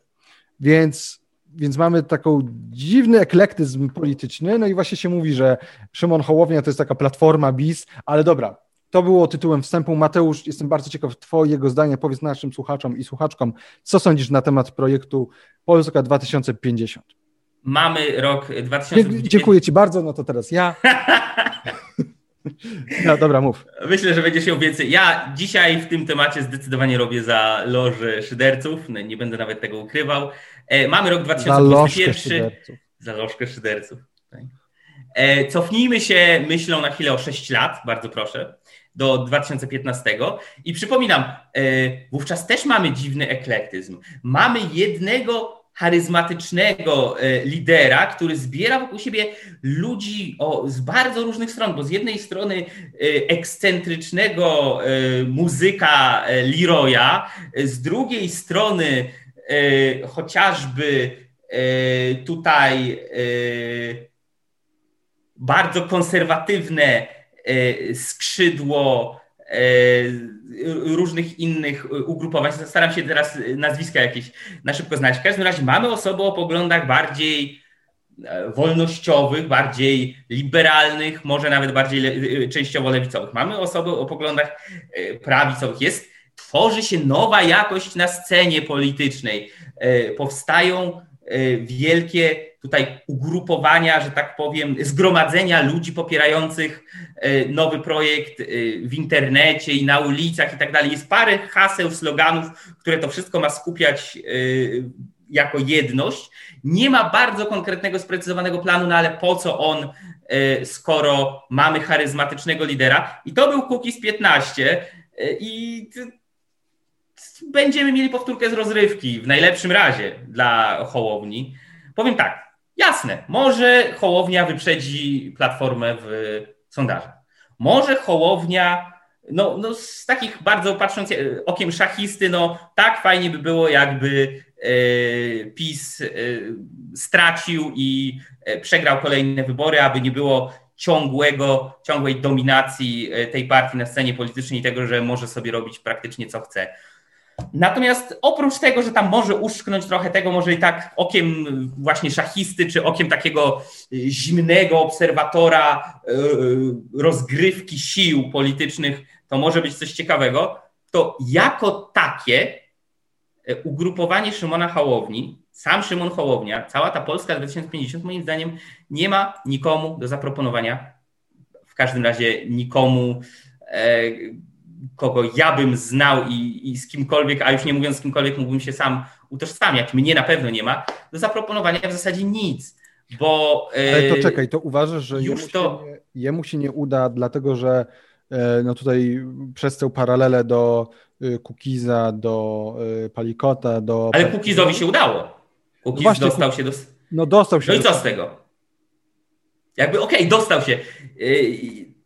Więc, więc mamy taką dziwny eklektyzm polityczny, no i właśnie się mówi, że Szymon Hołownia to jest taka platforma bis, ale dobra, to było tytułem wstępu. Mateusz, jestem bardzo ciekaw Twojego zdania. Powiedz naszym słuchaczom i słuchaczkom, co sądzisz na temat projektu Polska 2050? Mamy rok 2050. Dziękuję Ci bardzo, no to teraz ja. No dobra, mów. Myślę, że będzie się więcej. Ja dzisiaj w tym temacie zdecydowanie robię za loży szyderców. No, nie będę nawet tego ukrywał. E, mamy rok 2021. Za lożkę szyderców. E, cofnijmy się myślą na chwilę o 6 lat, bardzo proszę do 2015 i przypominam, e, wówczas też mamy dziwny eklektyzm. Mamy jednego charyzmatycznego e, lidera, który zbiera wokół siebie ludzi o, z bardzo różnych stron, bo z jednej strony e, ekscentrycznego muzyka Leroya, z drugiej strony chociażby tutaj bardzo konserwatywne skrzydło e, różnych innych ugrupowań. Staram się teraz nazwiska jakieś na szybko znaleźć. W każdym razie mamy osoby o poglądach bardziej e, wolnościowych, bardziej liberalnych, może nawet bardziej częściowo lewicowych. Mamy osoby o poglądach prawicowych. Jest, tworzy się nowa jakość na scenie politycznej. Powstają wielkie tutaj ugrupowania, że tak powiem, zgromadzenia ludzi popierających e, nowy projekt e, w internecie i na ulicach i tak dalej. Jest parę haseł, sloganów, które to wszystko ma skupiać jako jedność. Nie ma bardzo konkretnego, sprecyzowanego planu, no ale po co on, skoro mamy charyzmatycznego lidera? I to był Kukiz 15 i będziemy mieli powtórkę z rozrywki w najlepszym razie dla Hołowni. Powiem tak, Jasne, może Hołownia wyprzedzi Platformę w sondażach. Może Hołownia, no, no z takich bardzo patrząc okiem szachisty, no tak fajnie by było, jakby e, PiS e, stracił i e, przegrał kolejne wybory, aby nie było ciągłego, ciągłej dominacji tej partii na scenie politycznej i tego, że może sobie robić praktycznie co chce. Natomiast oprócz tego, że tam może uszczknąć trochę tego, może i tak okiem właśnie szachisty, czy okiem takiego zimnego obserwatora rozgrywki sił politycznych, to może być coś ciekawego, to jako takie ugrupowanie Szymona Hołowni, sam Szymon Hołownia, cała ta Polska 2050 moim zdaniem nie ma nikomu do zaproponowania, w każdym razie nikomu kogo ja bym znał i, i z kimkolwiek, a już nie mówiąc z kimkolwiek, mógłbym się sam utożsamiać, mnie na pewno nie ma, do zaproponowania w zasadzie nic. Bo, Ale to e, czekaj, to uważasz, że jemu, to... się nie, jemu się nie uda, dlatego że e, no tutaj przez tę paralelę do e, Kukiza, do Palikota, do... Ale Kukizowi się udało. Kukiz no dostał się do... No dostał się. No i co z tego? Jakby okej, okay, dostał się.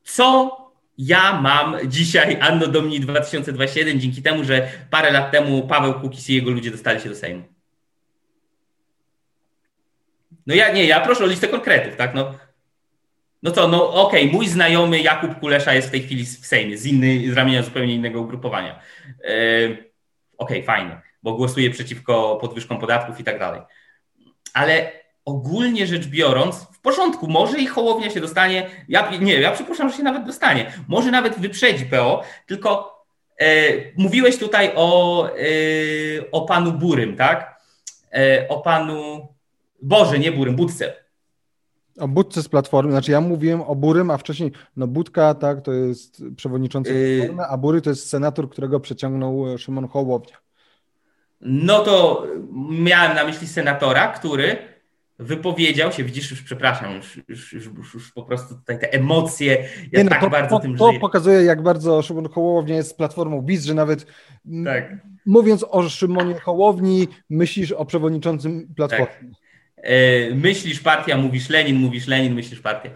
Co ja mam dzisiaj Anno Domini 2021 dzięki temu, że parę lat temu Paweł Kukiz i jego ludzie dostali się do Sejmu. No ja nie, ja proszę o listę konkretów, tak? No, no co, no okej, okay, mój znajomy Jakub Kulesza jest w tej chwili w Sejmie, z, inny, z ramienia zupełnie innego ugrupowania. Yy, okej, okay, fajnie, bo głosuje przeciwko podwyżkom podatków i tak dalej. Ale ogólnie rzecz biorąc, w porządku, może i Hołownia się dostanie, ja, nie, ja przypuszczam, że się nawet dostanie, może nawet wyprzedzi PO, tylko e, mówiłeś tutaj o, e, o panu Burym, tak? E, o panu, Boże, nie Burym, Budce. O Budce z Platformy, znaczy ja mówiłem o Burym, a wcześniej, no Budka, tak, to jest przewodniczący y- Platformy, a Bury to jest senator, którego przeciągnął Szymon Hołownia. No to miałem na myśli senatora, który wypowiedział się, widzisz, już przepraszam, już, już, już, już po prostu tutaj te emocje, ja Nie, tak to, bardzo to, tym to żyję. pokazuje, jak bardzo Szymon Hołownia jest Platformą BIS, że nawet tak. mówiąc o Szymonie Hołowni, myślisz o przewodniczącym Platformy. Tak. E, myślisz partia, mówisz Lenin, mówisz Lenin, myślisz partia.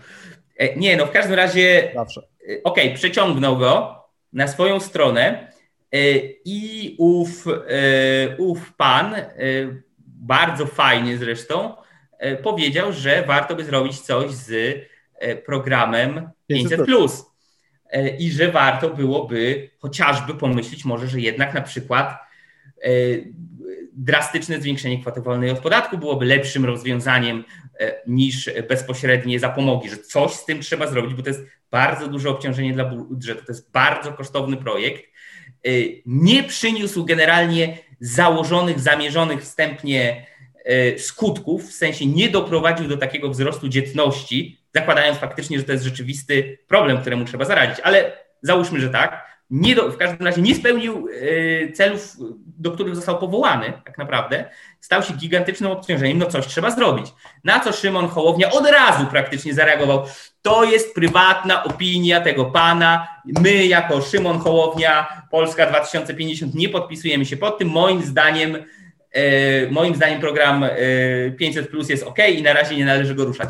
E, nie, no w każdym razie, Zawsze. E, okej, okay, przeciągnął go na swoją stronę e, i ów, e, ów pan, bardzo fajnie zresztą, powiedział, że warto by zrobić coś z e, programem 500 plus e, i że warto byłoby chociażby pomyśleć może, że jednak na przykład drastyczne zwiększenie kwoty wolnej od podatku byłoby lepszym rozwiązaniem niż bezpośrednie zapomogi, że coś z tym trzeba zrobić, bo to jest bardzo duże obciążenie dla budżetu, to jest bardzo kosztowny projekt. Nie przyniósł generalnie założonych, zamierzonych wstępnie E, skutków, w sensie nie doprowadził do takiego wzrostu dzietności, zakładając faktycznie, że to jest rzeczywisty problem, któremu trzeba zaradzić. Ale załóżmy, że tak. Nie do, w każdym razie nie spełnił e, celów, do których został powołany, tak naprawdę. Stał się gigantycznym obciążeniem. No coś trzeba zrobić. Na co Szymon Hołownia od razu praktycznie zareagował. To jest prywatna opinia tego pana. My, jako Szymon Hołownia, Polska 2050, nie podpisujemy się pod tym. Moim zdaniem E, moim zdaniem program 500 e, Plus jest ok i na razie nie należy go ruszać.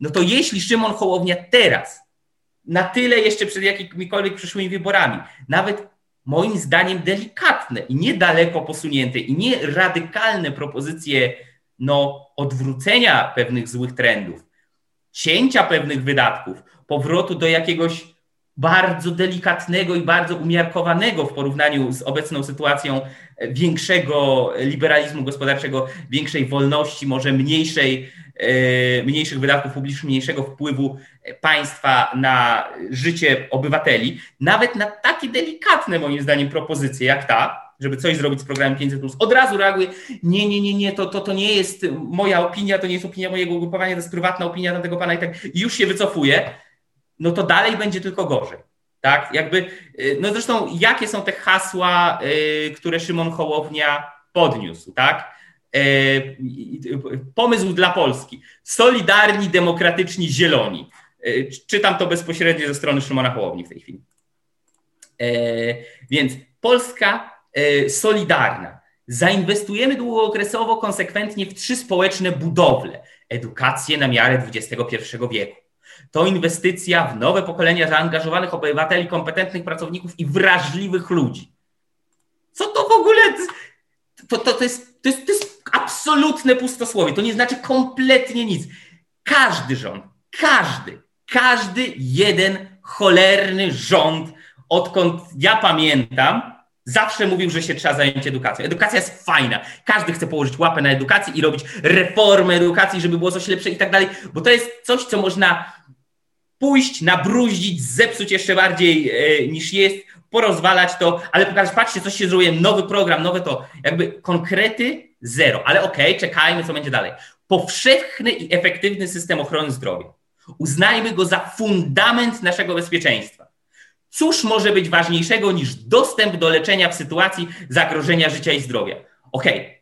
No to jeśli Szymon Hołownia teraz, na tyle jeszcze przed jakimikolwiek przyszłymi wyborami, nawet moim zdaniem delikatne i niedaleko posunięte i nie radykalne propozycje no, odwrócenia pewnych złych trendów, cięcia pewnych wydatków, powrotu do jakiegoś bardzo delikatnego i bardzo umiarkowanego w porównaniu z obecną sytuacją większego liberalizmu gospodarczego, większej wolności, może mniejszej, e, mniejszych wydatków publicznych, mniejszego wpływu państwa na życie obywateli, nawet na takie delikatne moim zdaniem propozycje jak ta, żeby coś zrobić z programem 500, od razu reaguje: Nie, nie, nie, nie, to, to, to nie jest moja opinia, to nie jest opinia mojego ugrupowania, to jest prywatna opinia tamtego pana i tak już się wycofuje, no to dalej będzie tylko gorzej. Tak, jakby, y, no zresztą, jakie są te hasła, y, które Szymon Hołownia podniósł, tak? Y, pomysł dla Polski. Solidarni, demokratyczni, zieloni. Czytam to bezpośrednio ze strony Szymona Hołowni w tej chwili. Więc Polska solidarna. Zainwestujemy długookresowo, konsekwentnie w trzy społeczne budowle. Edukację na miarę XXI wieku to inwestycja w nowe pokolenia zaangażowanych obywateli, kompetentnych pracowników i wrażliwych ludzi. Co to w ogóle? To, to, to, jest, to, jest, to jest absolutne pustosłowie. To nie znaczy kompletnie nic. Każdy rząd, każdy, Każdy jeden cholerny rząd, odkąd ja pamiętam, zawsze mówił, że się trzeba zająć edukacją. Edukacja jest fajna. Każdy chce położyć łapę na edukację i robić reformę edukacji, żeby było coś lepsze i tak dalej, bo to jest coś, co można pójść, nabruździć, zepsuć jeszcze bardziej e, niż jest, porozwalać to, ale pokazać, patrzcie, coś się zrobiło, nowy program, nowe to, jakby konkrety zero, ale okej, okay, czekajmy, co będzie dalej. Powszechny i efektywny system ochrony zdrowia. Uznajmy go za fundament naszego bezpieczeństwa. Cóż może być ważniejszego niż dostęp do leczenia w sytuacji zagrożenia życia i zdrowia? Okej, okay.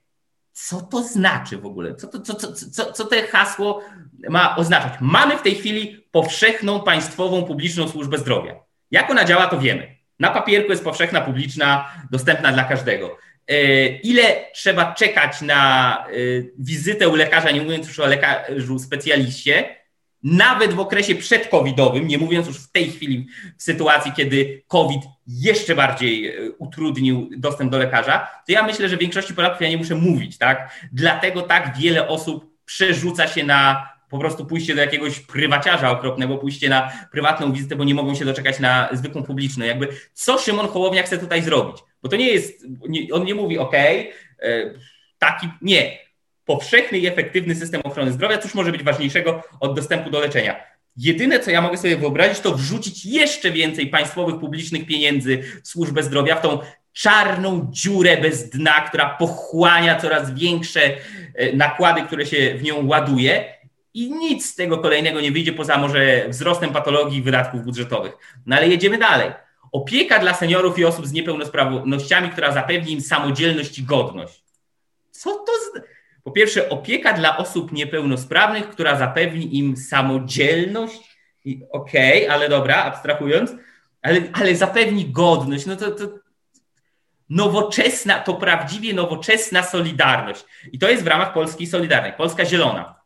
Co to znaczy w ogóle? Co, to, co, co, co, co te hasło ma oznaczać? Mamy w tej chwili powszechną państwową publiczną służbę zdrowia. Jak ona działa, to wiemy. Na papierku jest powszechna, publiczna, dostępna dla każdego. E, ile trzeba czekać na e, wizytę u lekarza, nie mówiąc już o lekarzu specjaliście, nawet w okresie przedcovidowym, nie mówiąc już w tej chwili w sytuacji, kiedy COVID jeszcze bardziej e, utrudnił dostęp do lekarza, to ja myślę, że większości Polaków ja nie muszę mówić, tak? Dlatego tak wiele osób przerzuca się na po prostu pójście do jakiegoś prywaciarza okropnego, pójście na prywatną wizytę, bo nie mogą się doczekać na zwykłą publiczną. Jakby co Szymon Hołownia chce tutaj zrobić? Bo to nie jest, on nie mówi, ok, e, taki, nie. Powszechny i efektywny system ochrony zdrowia, cóż może być ważniejszego od dostępu do leczenia? Jedyne, co ja mogę sobie wyobrazić, to wrzucić jeszcze więcej państwowych, publicznych pieniędzy w służbę zdrowia, w tą czarną dziurę bez dna, która pochłania coraz większe e, nakłady, które się w nią ładuje i nic z tego kolejnego nie wyjdzie poza może wzrostem patologii wydatków budżetowych. No ale jedziemy dalej. Opieka dla seniorów i osób z niepełnosprawnościami, która zapewni im samodzielność i godność. Co to z... Po pierwsze, opieka dla osób niepełnosprawnych, która zapewni im samodzielność. Okej, okay, ale dobra, abstrahując, ale, ale zapewni godność. No to, to nowoczesna, to prawdziwie nowoczesna solidarność. I to jest w ramach Polski Solidarnej. Polska Zielona.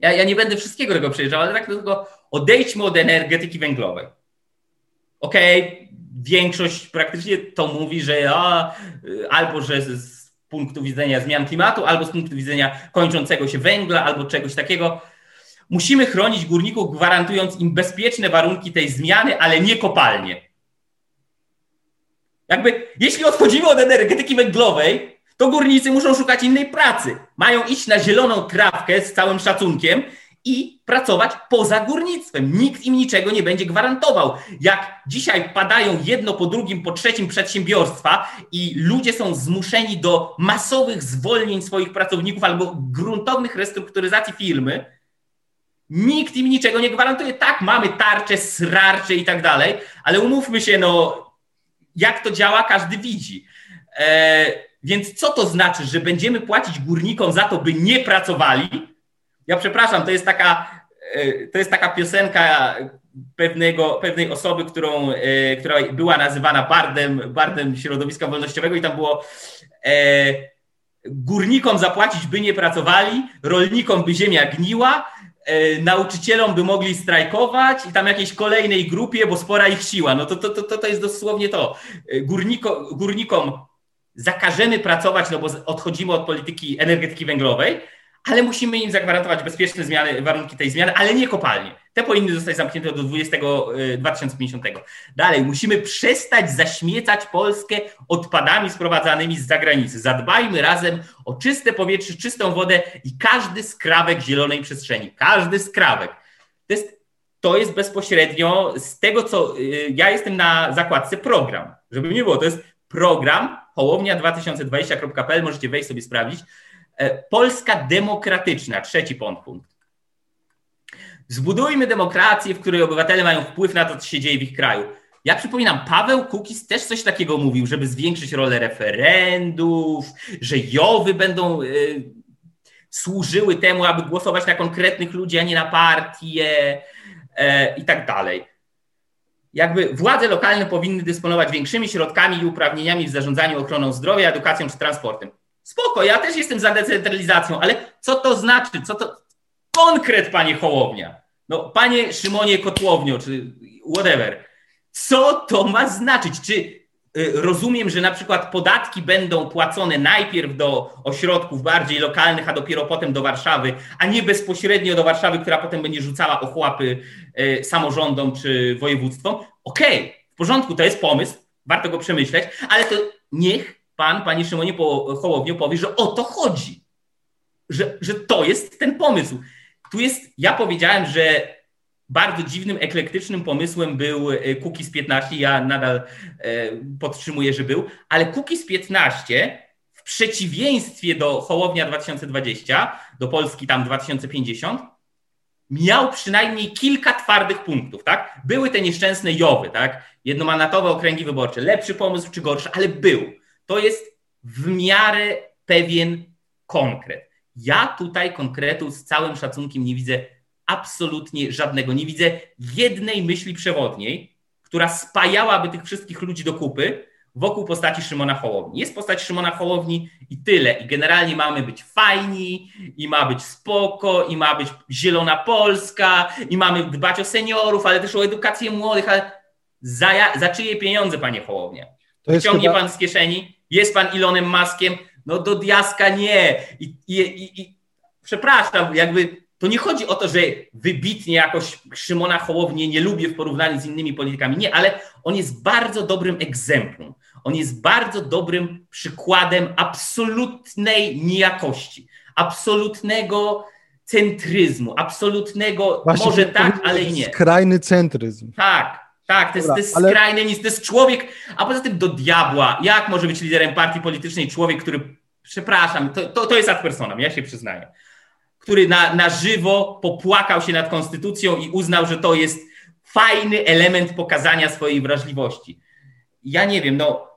Ja, ja nie będę wszystkiego tego przejeżdżał, ale tak tylko odejdźmy od energetyki węglowej. Okej, okay, większość praktycznie to mówi, że a, albo że z punktu widzenia zmian klimatu, albo z punktu widzenia kończącego się węgla, albo czegoś takiego. Musimy chronić górników, gwarantując im bezpieczne warunki tej zmiany, ale nie kopalnie. Jakby, jeśli odchodzimy od energetyki węglowej, to górnicy muszą szukać innej pracy. Mają iść na zieloną trawkę z całym szacunkiem i pracować poza górnictwem. Nikt im niczego nie będzie gwarantował. Jak dzisiaj padają jedno po drugim, po trzecim przedsiębiorstwa i ludzie są zmuszeni do masowych zwolnień swoich pracowników albo gruntownych restrukturyzacji firmy, nikt im niczego nie gwarantuje. Tak, mamy tarcze, srarcze i tak dalej, ale umówmy się, no, jak to działa, każdy widzi. Eee, więc co to znaczy, że będziemy płacić górnikom za to, by nie pracowali? Ja przepraszam, to jest taka, e, to jest taka piosenka pewnego, pewnej osoby, którą, e, która była nazywana bardem, bardem środowiska wolnościowego i tam było e, górnikom zapłacić, by nie pracowali, rolnikom, by ziemia gniła, nauczycielom by mogli strajkować i tam jakiejś kolejnej grupie, bo spora ich siła. No to, to, to, to jest dosłownie to. Górniko, górnikom zakażemy pracować, no bo odchodzimy od polityki energetyki węglowej, ale musimy im zagwarantować bezpieczne zmiany, warunki tej zmiany, ale nie kopalnie. Te powinny zostać zamknięte do 20, 2050. Y, Dalej, musimy przestać zaśmiecać Polskę odpadami sprowadzanymi z zagranicy. Zadbajmy razem o czyste powietrze, czystą wodę i każdy skrawek zielonej przestrzeni. Każdy skrawek. To jest, to jest bezpośrednio z tego, co y, ja jestem na zakładce program. Żeby nie było, to jest program hołownia2020.pl, możecie wejść sobie sprawdzić. E, Polska demokratyczna, trzeci punkt. Zbudujmy demokrację, w której obywatele mają wpływ na to, co się dzieje w ich kraju. Ja przypominam, Paweł Kukiz też coś takiego mówił, żeby zwiększyć rolę referendów, że jowy będą y, służyły temu, aby głosować na konkretnych ludzi, a nie na partie y, i tak dalej jakby władze lokalne powinny dysponować większymi środkami i uprawnieniami w zarządzaniu ochroną zdrowia, edukacją czy transportem. Spoko, ja też jestem za decentralizacją, ale co to znaczy? Co to konkret, panie Hołownia? No, panie Szymonie Kotłownio, czy whatever. Co to ma znaczyć? Czy y, rozumiem, że na przykład podatki będą płacone najpierw do ośrodków bardziej lokalnych, a dopiero potem do Warszawy, a nie bezpośrednio do Warszawy, która potem będzie rzucała ochłapy y, samorządom czy województwom. Okej, okay, w porządku, to jest pomysł, warto go przemyśleć, ale to niech pan, panie Szymonie Hołowniu powie, że o to chodzi, że, że to jest ten pomysł. Tu jest, ja powiedziałem, że bardzo dziwnym, eklektycznym pomysłem był Cookies 15. Ja nadal e, podtrzymuję, że był, ale Cookies 15 w przeciwieństwie do Hołownia 2020, do Polski tam 2050, miał przynajmniej kilka twardych punktów, tak? Były te nieszczęsne Jowy, tak? Jednomandatowe okręgi wyborcze. Lepszy pomysł czy gorszy, ale był. To jest w miarę pewien konkret. Ja tutaj konkretu z całym szacunkiem nie widzę absolutnie żadnego. Nie widzę jednej myśli przewodniej, która spajałaby tych wszystkich ludzi do kupy wokół postaci Szymona Hołowni. Jest postać Szymona Hołowni i tyle. I generalnie mamy być fajni, i ma być spoko, i ma być zielona Polska, i mamy dbać o seniorów, ale też o edukację młodych, ale za, za czyje pieniądze, panie Hołownia? Ciągnie chyba... pan z kieszeni, jest pan Ilonem Maskiem, no do diaska nie. I, i, i, i przepraszam, jakby to nie chodzi o to, że wybitnie jakoś Szymona Hołownię nie lubię w porównaniu z innymi politykami. Nie, ale on jest bardzo dobrym egzemplum. On jest bardzo dobrym przykładem absolutnej niejakości, absolutnego centryzmu, absolutnego, Właśnie może tak, ale i nie. Skrajny centryzm. Tak, tak, to jest, to jest ale... skrajny nic, to jest człowiek, a poza tym do diabła, jak może być liderem partii politycznej człowiek, który, przepraszam, to, to, to jest ad personam, ja się przyznaję który na, na żywo popłakał się nad konstytucją i uznał, że to jest fajny element pokazania swojej wrażliwości. Ja nie wiem, no.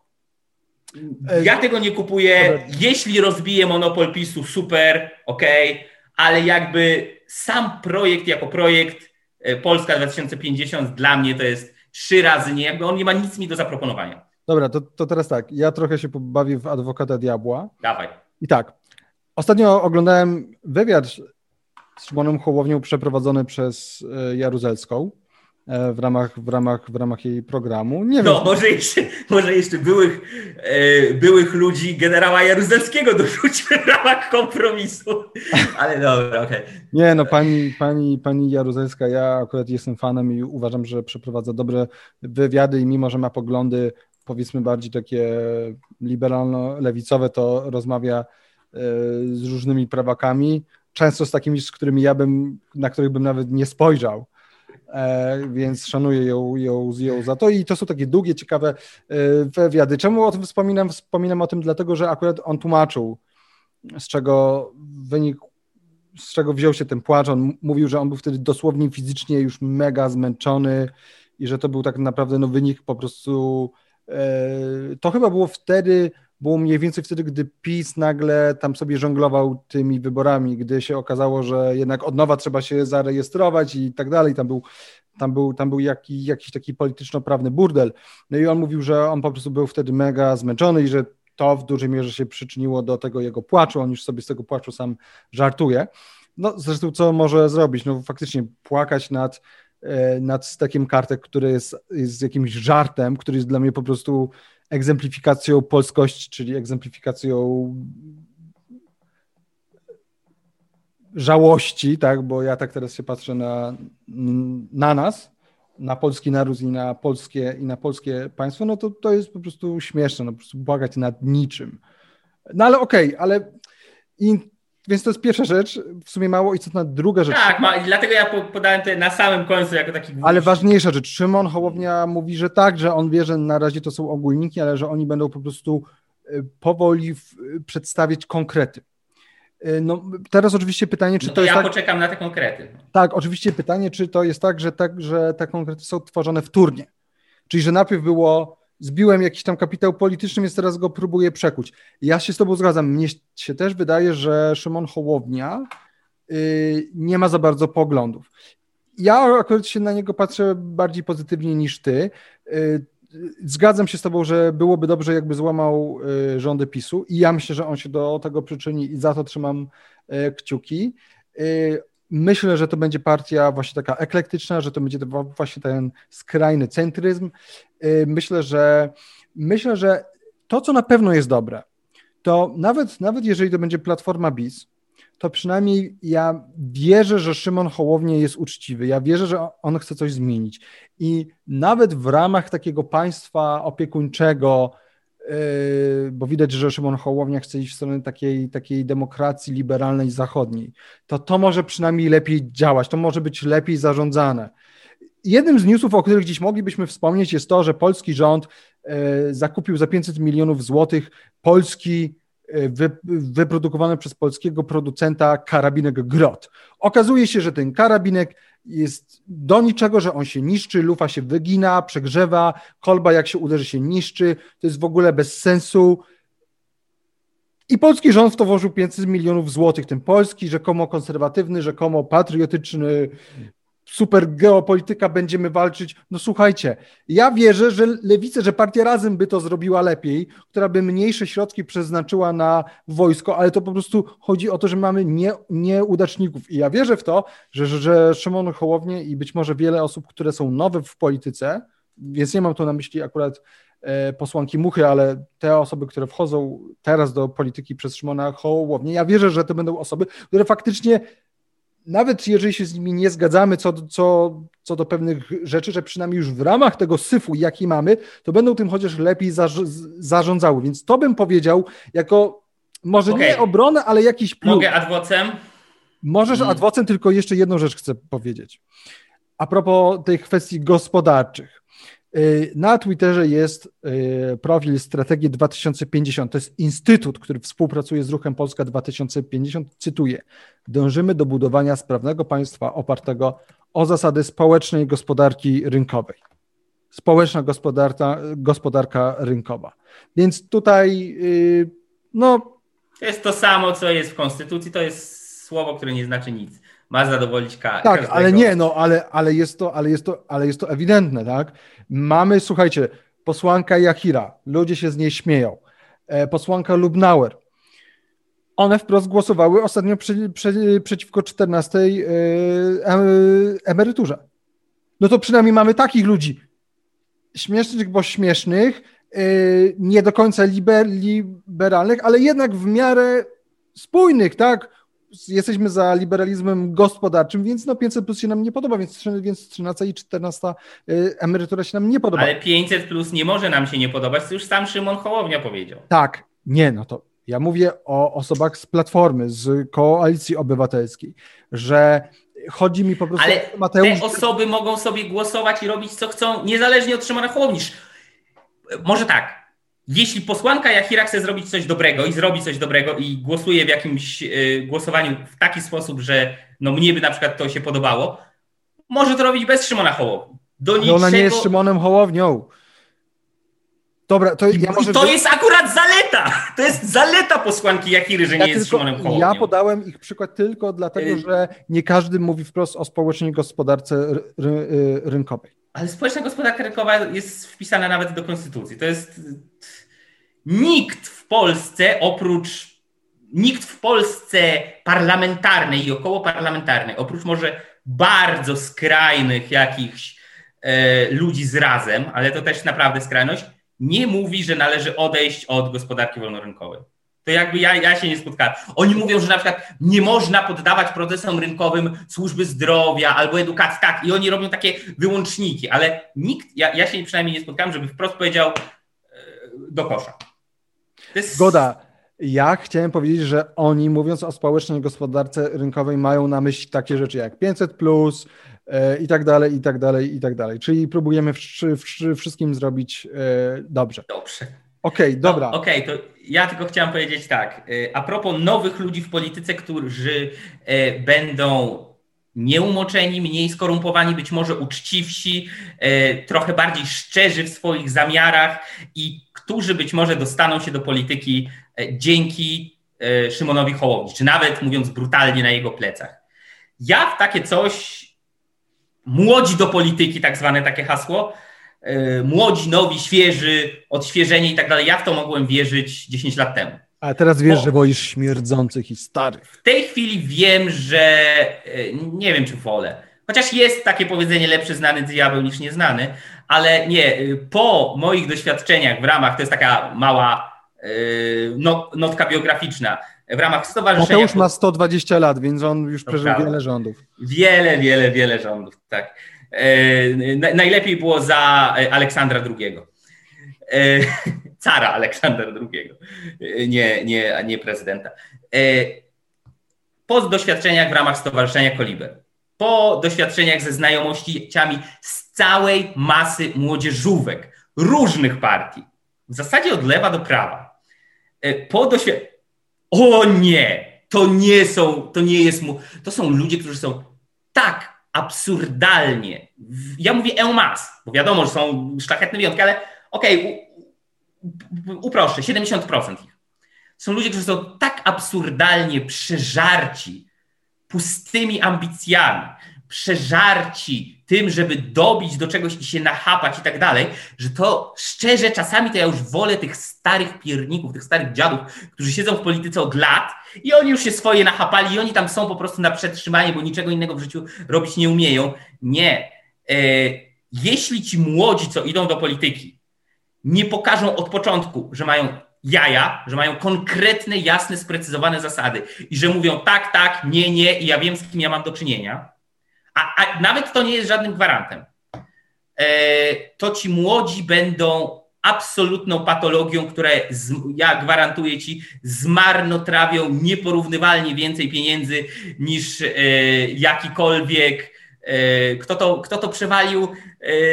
Ja tego nie kupuję. Jeśli rozbije monopol PiSu, super, okej, okay, ale jakby sam projekt jako projekt e, Polska 2050 dla mnie to jest trzy razy nie, jakby on nie ma nic mi do zaproponowania. Dobra, to, to teraz tak. Ja trochę się pobawię w adwokata diabła. Dawaj. I tak, Ostatnio oglądałem wywiad z Szymonem Hołownią przeprowadzony przez e, Jaruzelską w ramach, w ramach, w ramach jej programu. Nie no, wiem. może jeszcze, może jeszcze byłych, e, byłych ludzi generała Jaruzelskiego dorzućmy w ramach kompromisu. Ale dobra, okej. Okay. Nie, no pani, pani, pani Jaruzelska, ja akurat jestem fanem i uważam, że przeprowadza dobre wywiady i mimo, że ma poglądy powiedzmy bardziej takie liberalno-lewicowe, to rozmawia z różnymi prawakami, często z takimi, z którymi ja bym, na których bym nawet nie spojrzał. E, więc szanuję ją, ją, ją za to i to są takie długie, ciekawe e, wywiady. Czemu o tym wspominam? Wspominam o tym dlatego, że akurat on tłumaczył, z czego wynik, z czego wziął się ten płacz. On mówił, że on był wtedy dosłownie fizycznie już mega zmęczony i że to był tak naprawdę no, wynik po prostu. E, to chyba było wtedy, było mniej więcej wtedy, gdy PiS nagle tam sobie żonglował tymi wyborami, gdy się okazało, że jednak od nowa trzeba się zarejestrować i tak dalej. Tam był, tam był, tam był jaki, jakiś taki polityczno-prawny burdel. No i on mówił, że on po prostu był wtedy mega zmęczony i że to w dużej mierze się przyczyniło do tego jego płaczu. On już sobie z tego płaczu sam żartuje. No zresztą co może zrobić? No faktycznie płakać nad e, nad stekiem kartek, który jest, jest jakimś żartem, który jest dla mnie po prostu egzemplifikacją polskości, czyli egzemplifikacją żałości, tak, bo ja tak teraz się patrzę na, na nas, na polski naród i na polskie, i na polskie państwo, no to to jest po prostu śmieszne, no po prostu błagać nad niczym. No ale okej, okay, ale więc to jest pierwsza rzecz, w sumie mało istotna. Druga rzecz. Tak, ma, dlatego ja podałem to na samym końcu jako taki. Ale ważniejsza rzecz. Szymon Hołownia mówi, że tak, że on wie, że na razie to są ogólniki, ale że oni będą po prostu y, powoli przedstawiać konkrety. Y, no, teraz oczywiście pytanie, czy no to, to jest. Ja tak... poczekam na te konkrety. Tak, oczywiście pytanie, czy to jest tak, że, tak, że te konkrety są tworzone wtórnie. Czyli, że najpierw było zbiłem jakiś tam kapitał polityczny, więc teraz go próbuję przekuć. Ja się z tobą zgadzam. Mnie się też wydaje, że Szymon Hołownia yy, nie ma za bardzo poglądów. Ja akurat się na niego patrzę bardziej pozytywnie niż ty. Yy, zgadzam się z tobą, że byłoby dobrze, jakby złamał yy, rządy PiSu i ja myślę, że on się do tego przyczyni i za to trzymam kciuki. Myślę, że to będzie partia właśnie taka eklektyczna, że to będzie właśnie ten skrajny centryzm. Myślę, że myślę, że to, co na pewno jest dobre, to nawet, nawet jeżeli to będzie Platforma BIS, to przynajmniej ja wierzę, że Szymon Hołownia jest uczciwy. Ja wierzę, że on chce coś zmienić. I nawet w ramach takiego państwa opiekuńczego, bo widać, że Szymon Hołownia chce iść w stronę takiej, takiej demokracji liberalnej zachodniej, to to może przynajmniej lepiej działać, to może być lepiej zarządzane. Jednym z newsów, o których dziś moglibyśmy wspomnieć, jest to, że polski rząd yy, zakupił za 500 milionów złotych polski wy, wyprodukowany przez polskiego producenta karabinek Grot. Okazuje się, że ten karabinek jest do niczego, że on się niszczy, lufa się wygina, przegrzewa, kolba jak się uderzy się niszczy, to jest w ogóle bez sensu. I polski rząd w to włożył 500 milionów złotych. Ten polski, rzekomo konserwatywny, rzekomo patriotyczny super geopolityka będziemy walczyć. No słuchajcie, ja wierzę, że lewica, że partia razem by to zrobiła lepiej, która by mniejsze środki przeznaczyła na wojsko, ale to po prostu chodzi o to, że mamy nie, nieudaczników. I ja wierzę w to, że, że, że Szymon Hołownie i być może wiele osób, które są nowe w polityce, więc nie mam tu na myśli akurat e, posłanki Muchy, ale te osoby, które wchodzą teraz do polityki przez Szymona Hołownię, ja wierzę, że to będą osoby, które faktycznie nawet jeżeli się z nimi nie zgadzamy co, co, co do pewnych rzeczy, że przynajmniej już w ramach tego syfu, jaki mamy, to będą tym chociaż lepiej zarządzały. Więc to bym powiedział jako może okay. nie obronę, ale jakiś plus. Mogę adwocem? Możesz hmm. adwocem, tylko jeszcze jedną rzecz chcę powiedzieć. A propos tych kwestii gospodarczych. Y, na Twitterze jest y, profil Strategii 2050. To jest instytut, który współpracuje z ruchem Polska 2050. Cytuję: Dążymy do budowania sprawnego państwa opartego o zasady społecznej gospodarki rynkowej. Społeczna gospodarka, gospodarka rynkowa. Więc tutaj, y, no. To jest to samo, co jest w Konstytucji, to jest słowo, które nie znaczy nic ma zadowolić ka- Tak, każdego. ale nie, no, ale, ale, jest to, ale, jest to, ale jest to ewidentne, tak? Mamy, słuchajcie, posłanka Jachira, ludzie się z niej śmieją, e, posłanka Lubnauer, one wprost głosowały ostatnio przy, przy, przeciwko 14 e, emeryturze. No to przynajmniej mamy takich ludzi, śmiesznych, bo śmiesznych, e, nie do końca liber, liberalnych, ale jednak w miarę spójnych, tak? Jesteśmy za liberalizmem gospodarczym, więc no 500 plus się nam nie podoba, więc, więc 13 i 14 y, emerytura się nam nie podoba. Ale 500 plus nie może nam się nie podobać, to już sam Szymon Hołownia powiedział. Tak, nie, no to ja mówię o osobach z Platformy, z Koalicji Obywatelskiej, że chodzi mi po prostu Ale o Mateusz... te osoby mogą sobie głosować i robić co chcą, niezależnie od Szymona Hołowni. Może tak, jeśli posłanka Jachira chce zrobić coś dobrego i zrobi coś dobrego i głosuje w jakimś y, głosowaniu w taki sposób, że no mnie by na przykład to się podobało, może to robić bez Szymona Hołowni. Do niczego... ona nie jest Szymonem Hołownią. Dobra, to ja może... I to jest akurat zaleta! To jest zaleta posłanki Jachiry, że ja nie tylko, jest Szymonem Hołownią. Ja podałem ich przykład tylko dlatego, y- że nie każdy mówi wprost o społecznej gospodarce y, rynkowej. Ale społeczna gospodarka rynkowa jest wpisana nawet do konstytucji. To jest nikt w Polsce oprócz nikt w Polsce parlamentarnej i około parlamentarnej, oprócz może bardzo skrajnych jakichś e, ludzi z razem, ale to też naprawdę skrajność, nie mówi, że należy odejść od gospodarki wolnorynkowej. To jakby ja, ja się nie spotkałem. Oni mówią, że na przykład nie można poddawać procesom rynkowym służby zdrowia albo edukacji, tak, i oni robią takie wyłączniki, ale nikt, ja, ja się przynajmniej nie spotkałem, żeby wprost powiedział e, do kosza. Zgoda. Ja chciałem powiedzieć, że oni, mówiąc o społecznej gospodarce rynkowej, mają na myśli takie rzeczy jak 500, plus, e, i tak dalej, i tak dalej, i tak dalej. Czyli próbujemy w, w, wszystkim zrobić e, dobrze. Dobrze. Okej, okay, dobra. No, Okej, okay, to ja tylko chciałem powiedzieć tak. E, a propos nowych ludzi w polityce, którzy będą nieumoczeni, mniej skorumpowani, być może uczciwsi, trochę bardziej szczerzy w swoich zamiarach i którzy być może dostaną się do polityki e, dzięki e, Szymonowi Hołowni, czy nawet mówiąc brutalnie na jego plecach. Ja w takie coś, młodzi do polityki, tak zwane takie hasło, e, młodzi, nowi, świeży, odświeżeni i tak dalej, ja w to mogłem wierzyć 10 lat temu. A teraz wiesz, że boisz śmierdzących i starych. W tej chwili wiem, że e, nie wiem, czy wolę. Chociaż jest takie powiedzenie lepszy znany diabeł niż nieznany, ale nie, e, po moich doświadczeniach w ramach, to jest taka mała e, notka biograficzna, w ramach stowarzyszenia... Mateusz ma 120 lat, więc on już przeżył prawda. wiele rządów. Wiele, wiele, wiele rządów, tak. Najlepiej było za Aleksandra II. Cara Aleksandra II, nie, nie, nie prezydenta. Po doświadczeniach w ramach Stowarzyszenia Koliber, po doświadczeniach ze znajomościami z całej masy młodzieżówek, różnych partii, w zasadzie od lewa do prawa, po doświadczeniach, o nie, to nie są, to nie jest mu, to są ludzie, którzy są tak absurdalnie, ja mówię en masse, bo wiadomo, że są szlachetne wyjątki, ale okej, okay, uproszczę, 70% ich. Są ludzie, którzy są tak absurdalnie przeżarci pustymi ambicjami, przeżarci tym, żeby dobić do czegoś i się nachapać i tak dalej, że to szczerze czasami to ja już wolę tych starych pierników, tych starych dziadów, którzy siedzą w polityce od lat i oni już się swoje nachapali i oni tam są po prostu na przetrzymanie, bo niczego innego w życiu robić nie umieją. Nie. E, jeśli ci młodzi, co idą do polityki, nie pokażą od początku, że mają jaja, że mają konkretne, jasne, sprecyzowane zasady i że mówią tak, tak, nie, nie i ja wiem, z kim ja mam do czynienia, a, a nawet to nie jest żadnym gwarantem, e, to ci młodzi będą absolutną patologią, która, ja gwarantuję ci, zmarnotrawią nieporównywalnie więcej pieniędzy niż e, jakikolwiek. E, kto, to, kto to przewalił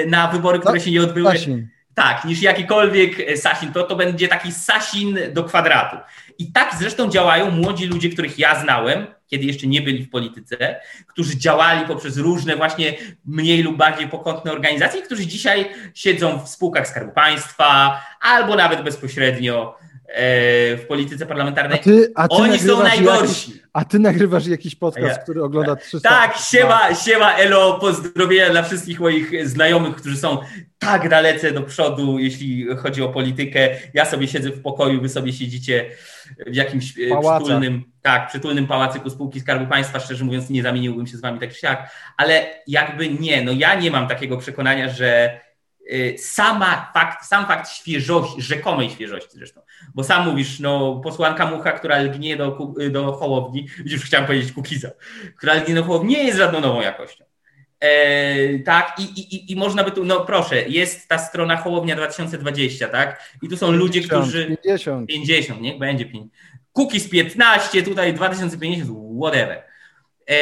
na wybory, które no, się nie odbyły? Sasin. Tak, niż jakikolwiek Sasin. To, to będzie taki Sasin do kwadratu. I tak zresztą działają młodzi ludzie, których ja znałem, kiedy jeszcze nie byli w polityce, którzy działali poprzez różne właśnie mniej lub bardziej pokątne organizacje, którzy dzisiaj siedzą w spółkach Skarbu Państwa albo nawet bezpośrednio e, w polityce parlamentarnej. A ty, a ty Oni są najgorsi. Jakiś, a ty nagrywasz jakiś podcast, ja, który ogląda 300... Tak, siema, siema Elo, pozdrowienia dla wszystkich moich znajomych, którzy są tak dalece do przodu, jeśli chodzi o politykę. Ja sobie siedzę w pokoju, wy sobie siedzicie w jakimś e, Pałaca. przytulnym, tak, przytulnym pałacyku spółki Skarbu Państwa, szczerze mówiąc nie zamieniłbym się z wami tak czy siak, ale jakby nie, no ja nie mam takiego przekonania, że e, sama fakt, sam fakt świeżości, rzekomej świeżości zresztą, bo sam mówisz, no posłanka Mucha, która lgnie do, do Hołowni, już chciałem powiedzieć Kukiza, która lgnie do Hołowni, nie jest żadną nową jakością. E, tak, i, i, i można by tu, no proszę, jest ta strona Hołownia 2020, tak? I tu są 50, ludzie, którzy. 50. 50, niech będzie 5. Cookies 15, tutaj 2050, whatever. E,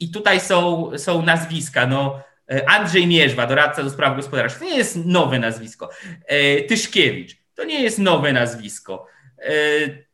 I tutaj są, są nazwiska, no. E, Andrzej Mierzwa, doradca do spraw gospodarczych, to nie jest nowe nazwisko. E, Tyszkiewicz, to nie jest nowe nazwisko. E,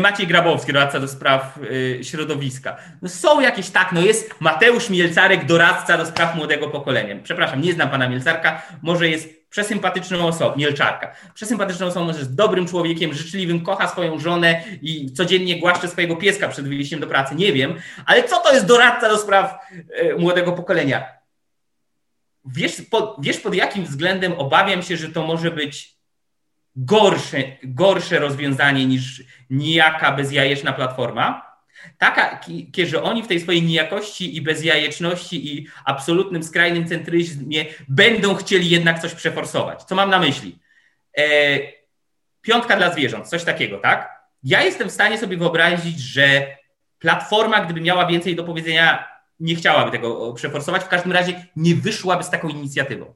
Maciej Grabowski, doradca do spraw środowiska. No są jakieś tak, no jest Mateusz Mielcarek, doradca do spraw młodego pokolenia. Przepraszam, nie znam pana Mielcarka, może jest przesympatyczną osobą, Mielczarka, przesympatyczną osobą, jest dobrym człowiekiem, życzliwym, kocha swoją żonę i codziennie głaszcze swojego pieska przed wyjściem do pracy, nie wiem, ale co to jest doradca do spraw y, młodego pokolenia? Wiesz pod, wiesz pod jakim względem obawiam się, że to może być gorsze, gorsze rozwiązanie niż nijaka bezjajeczna platforma. Taka, że oni w tej swojej nijakości i bezjajeczności i absolutnym skrajnym centryzmie będą chcieli jednak coś przeforsować. Co mam na myśli? E, piątka dla zwierząt, coś takiego, tak? Ja jestem w stanie sobie wyobrazić, że platforma, gdyby miała więcej do powiedzenia, nie chciałaby tego przeforsować. W każdym razie nie wyszłaby z taką inicjatywą.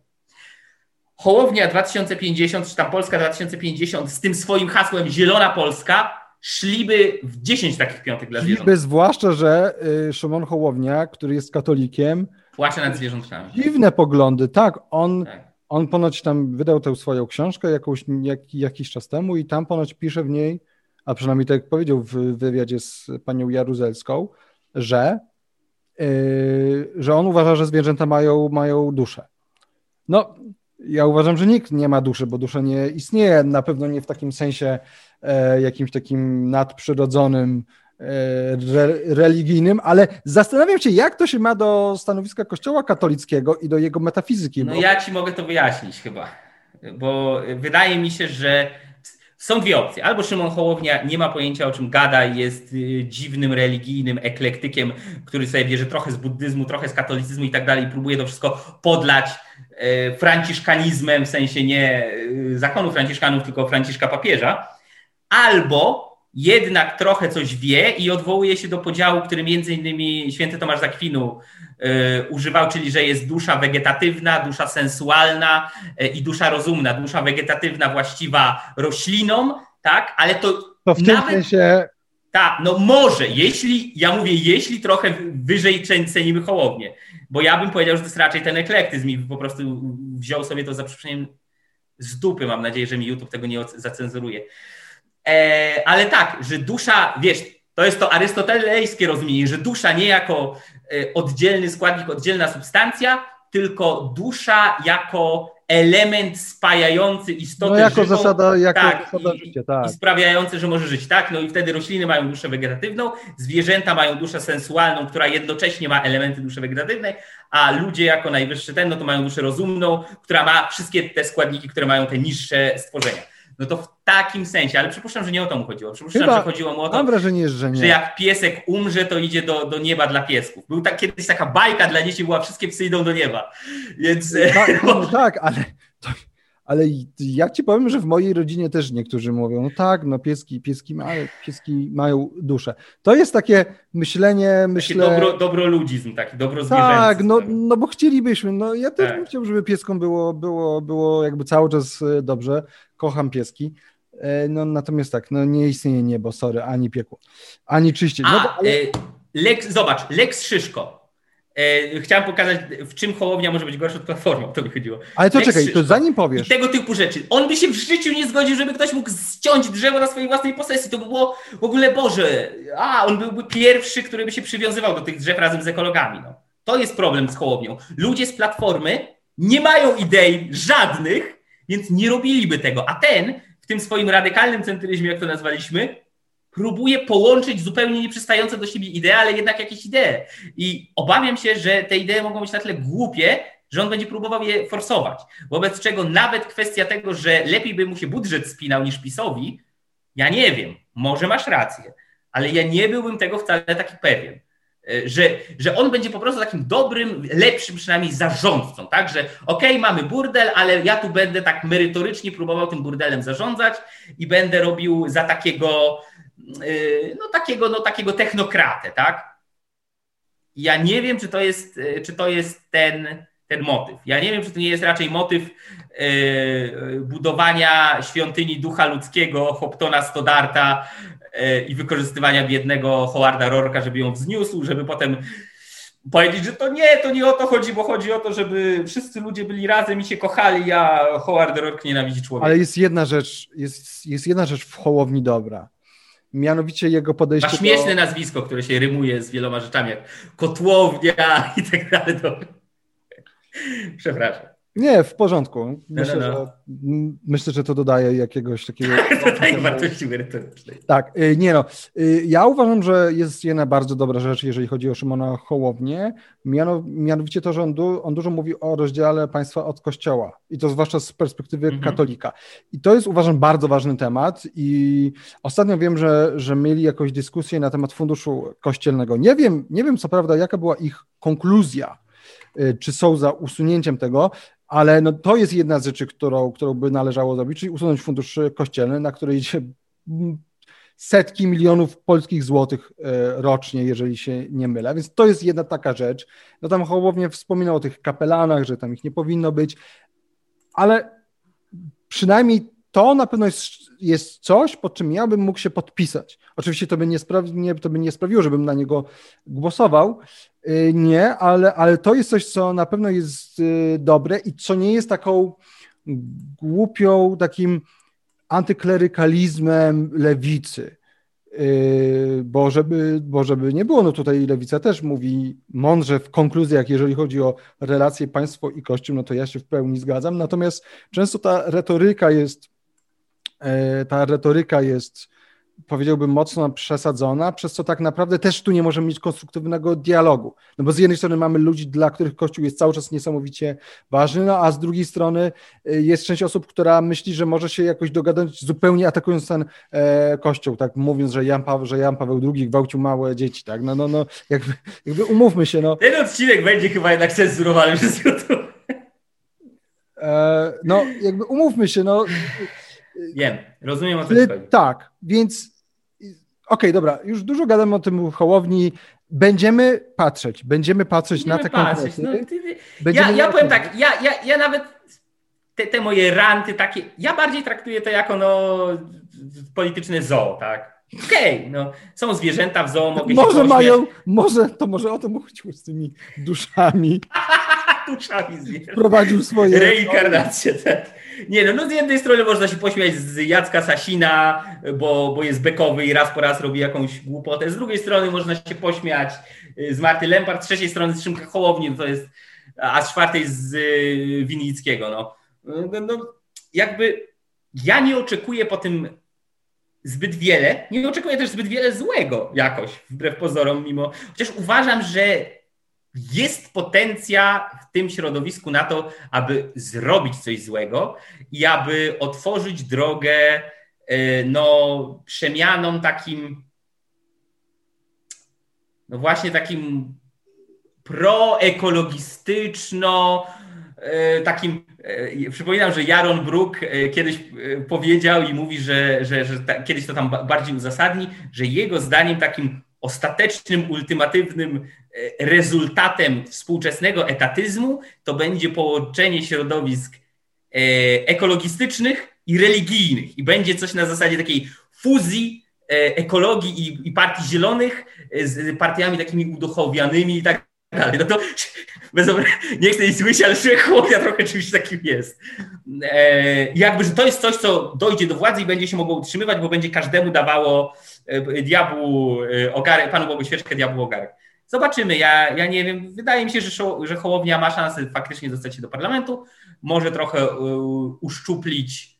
Hołownia 2050, czy tam Polska 2050 z tym swoim hasłem Zielona Polska szliby w 10 takich piątek dla zwierząt. Szliby zwłaszcza, że y, Szymon Hołownia, który jest katolikiem, płacze nad zwierzętami. Dziwne poglądy, tak. On, tak. on ponoć tam wydał tę swoją książkę jakąś, jak, jakiś czas temu i tam ponoć pisze w niej, a przynajmniej tak jak powiedział w wywiadzie z panią Jaruzelską, że, yy, że on uważa, że zwierzęta mają, mają duszę. No, ja uważam, że nikt nie ma duszy, bo dusza nie istnieje, na pewno nie w takim sensie jakimś takim nadprzyrodzonym, e, re, religijnym, ale zastanawiam się, jak to się ma do stanowiska Kościoła katolickiego i do jego metafizyki. No bo... ja ci mogę to wyjaśnić chyba, bo wydaje mi się, że są dwie opcje. Albo Szymon Hołownia nie ma pojęcia o czym gada i jest y, dziwnym, religijnym eklektykiem, który sobie bierze trochę z buddyzmu, trochę z katolicyzmu i tak dalej i próbuje to wszystko podlać y, franciszkanizmem, w sensie nie y, zakonu franciszkanów, tylko franciszka papieża. Albo jednak trochę coś wie i odwołuje się do podziału, który między innymi święty Tomasz Zakwinu y, używał, czyli że jest dusza wegetatywna, dusza sensualna y, i dusza rozumna. Dusza wegetatywna właściwa roślinom, tak, ale to, to w tym sensie... Tak, no może, jeśli, ja mówię, jeśli trochę wyżej cenimy Hołownię, bo ja bym powiedział, że to jest raczej ten eklektyzm i po prostu wziął sobie to za przeproszeniem z dupy, mam nadzieję, że mi YouTube tego nie zacenzuruje. E, ale tak, że dusza, wiesz, to jest to arystotelejskie rozumienie, że dusza nie jako e, oddzielny składnik, oddzielna substancja, tylko dusza jako element spajający istotę no, jako żywą, zasada, jako tak, zasada i, życia, tak. i sprawiający, że może żyć, tak? No i wtedy rośliny mają duszę wegetatywną, zwierzęta mają duszę sensualną, która jednocześnie ma elementy duszy wegetatywnej, a ludzie jako najwyższy ten, no to mają duszę rozumną, która ma wszystkie te składniki, które mają te niższe stworzenia no to w takim sensie, ale przypuszczam, że nie o to mu chodziło. Przypuszczam, Chyba, że chodziło mu o to, mam wrażenie, że, nie. że jak piesek umrze, to idzie do, do nieba dla piesków. Był tak, kiedyś taka bajka dla dzieci, była wszystkie psy idą do nieba. Więc... Tak, no, tak ale ale ja ci powiem, że w mojej rodzinie też niektórzy mówią, no tak, no pieski, pieski, mają, pieski mają duszę. To jest takie myślenie, myślę... Taki dobro, dobroludzizm, taki dobro Tak, no, no bo chcielibyśmy, no ja też tak. bym chciał, żeby pieskom było, było, było jakby cały czas e, dobrze, kocham pieski, e, no natomiast tak, no nie istnieje niebo, sorry, ani piekło, ani czyściej. No, A, ale... E, Lex, zobacz, Lex Szyszko, E, chciałem pokazać, w czym Hołownia może być gorsza od Platformy, to mi chodziło. Ale to czekaj, to zanim powiesz. I tego typu rzeczy. On by się w życiu nie zgodził, żeby ktoś mógł ściąć drzewo na swojej własnej posesji. To by było w ogóle Boże. A, on byłby pierwszy, który by się przywiązywał do tych drzew razem z ekologami. No. To jest problem z Hołownią. Ludzie z Platformy nie mają idei żadnych, więc nie robiliby tego. A ten w tym swoim radykalnym centryzmie, jak to nazwaliśmy, próbuje połączyć zupełnie nieprzystające do siebie idee, ale jednak jakieś idee. I obawiam się, że te idee mogą być na tyle głupie, że on będzie próbował je forsować. Wobec czego nawet kwestia tego, że lepiej by mu się budżet spinał niż PiSowi, ja nie wiem, może masz rację, ale ja nie byłbym tego wcale taki pewien. E, że, że on będzie po prostu takim dobrym, lepszym przynajmniej zarządcą, tak? Że okej, okay, mamy burdel, ale ja tu będę tak merytorycznie próbował tym burdelem zarządzać i będę robił za takiego Y, no takiego, no takiego technokratę, tak? Ja nie wiem, czy to jest, y, czy to jest ten, ten motyw. Ja nie wiem, czy to nie jest raczej motyw budowania świątyni ducha ludzkiego, Hoptona Stodarta i wykorzystywania biednego Howarda Rorka, żeby ją wzniósł, żeby potem powiedzieć, że to nie, to nie o to chodzi, bo chodzi o to, żeby wszyscy ludzie byli razem i się kochali, a Howard Rourke nienawidzi człowieka. Ale jest jedna rzecz, jest, jest jedna rzecz w Hołowni dobra mianowicie jego podejście. Ma śmieszne do... nazwisko, które się rymuje z wieloma rzeczami, jak kotłownia i tak dalej. Przepraszam. Nie, w porządku. Myślę, no, no, no. Że, myślę, że to dodaje jakiegoś takiego. dodaje wartości merytorycznej. Tak, y, nie no. Y, ja uważam, że jest jedna bardzo dobra rzecz, jeżeli chodzi o Szymona Hołownię. Miano, mianowicie to, że on, du, on, dużo mówi o rozdziale państwa od kościoła. I to zwłaszcza z perspektywy mhm. katolika. I to jest, uważam, bardzo ważny temat. I ostatnio wiem, że, że mieli jakąś dyskusję na temat funduszu kościelnego. Nie wiem, nie wiem co prawda, jaka była ich konkluzja y, czy są za usunięciem tego, ale no to jest jedna z rzeczy, którą, którą by należało zrobić, czyli usunąć fundusz kościelny, na który idzie setki milionów polskich złotych e, rocznie, jeżeli się nie mylę. Więc to jest jedna taka rzecz. No tam Hołownie wspominał o tych kapelanach, że tam ich nie powinno być, ale przynajmniej to na pewno jest, jest coś, pod czym ja bym mógł się podpisać. Oczywiście to by nie, sprawi, nie, to by nie sprawiło, żebym na niego głosował, y, nie, ale, ale to jest coś, co na pewno jest y, dobre i co nie jest taką głupią, takim antyklerykalizmem lewicy. Y, bo żeby, bo żeby nie było, no tutaj lewica też mówi mądrze w konkluzjach, jeżeli chodzi o relacje państwo i kościół, no to ja się w pełni zgadzam. Natomiast często ta retoryka jest, ta retoryka jest powiedziałbym, mocno przesadzona, przez co tak naprawdę też tu nie możemy mieć konstruktywnego dialogu. No bo z jednej strony mamy ludzi, dla których Kościół jest cały czas niesamowicie ważny, no a z drugiej strony y, jest część osób, która myśli, że może się jakoś dogadać zupełnie atakując ten e, Kościół, tak mówiąc, że Jan, Paweł, że Jan Paweł II gwałcił małe dzieci, tak? No, no, no jakby, jakby umówmy się, no. Ten odcinek będzie chyba jednak cenzurowany przez YouTube. E, no, jakby umówmy się, no. Wiem, rozumiem o co chodzi. Tak, więc okay, dobra, już dużo gadamy o tym Hołowni. Będziemy patrzeć, będziemy patrzeć będziemy na te patrzeć. No, ty, ja, ja powiem tak, ja, ja, ja nawet te, te moje ranty takie, ja bardziej traktuję to jako no, polityczne zoo, tak? Okej, okay, no, są zwierzęta w zoo, mogę Może mają, może, to może o tym chodziło z tymi duszami. duszami zwierząt. Prowadził swoje... Reinkarnacje, tak. Nie no, no z jednej strony można się pośmiać z Jacka Sasina, bo, bo jest bekowy i raz po raz robi jakąś głupotę. Z drugiej strony można się pośmiać y, z Marty Lempart, z trzeciej strony z Szymka Hołowni, to jest, a z czwartej z y, Winickiego. No. No, no, jakby ja nie oczekuję po tym zbyt wiele, nie oczekuję też zbyt wiele złego jakoś, wbrew pozorom, mimo, chociaż uważam, że jest potencja w tym środowisku na to, aby zrobić coś złego i aby otworzyć drogę e, no, przemianą takim, no właśnie takim proekologistyczno, e, takim, e, przypominam, że Jaron Brook kiedyś powiedział i mówi, że, że, że ta, kiedyś to tam bardziej uzasadni, że jego zdaniem takim ostatecznym, ultimatywnym e, rezultatem współczesnego etatyzmu to będzie połączenie środowisk e, ekologistycznych i religijnych. I będzie coś na zasadzie takiej fuzji e, ekologii i, i partii zielonych z partiami takimi uduchowianymi i tak dalej. No to bez, nie chcę nic słyszeć, ale człowiek chłopia trochę czymś takim jest. E, jakby, że to jest coś, co dojdzie do władzy i będzie się mogło utrzymywać, bo będzie każdemu dawało diabłu e, ogarek, Panu Bogu świeczkę, diabłu ogarek. Zobaczymy, ja, ja nie wiem, wydaje mi się, że, że Hołownia ma szansę faktycznie dostać się do parlamentu, może trochę uszczuplić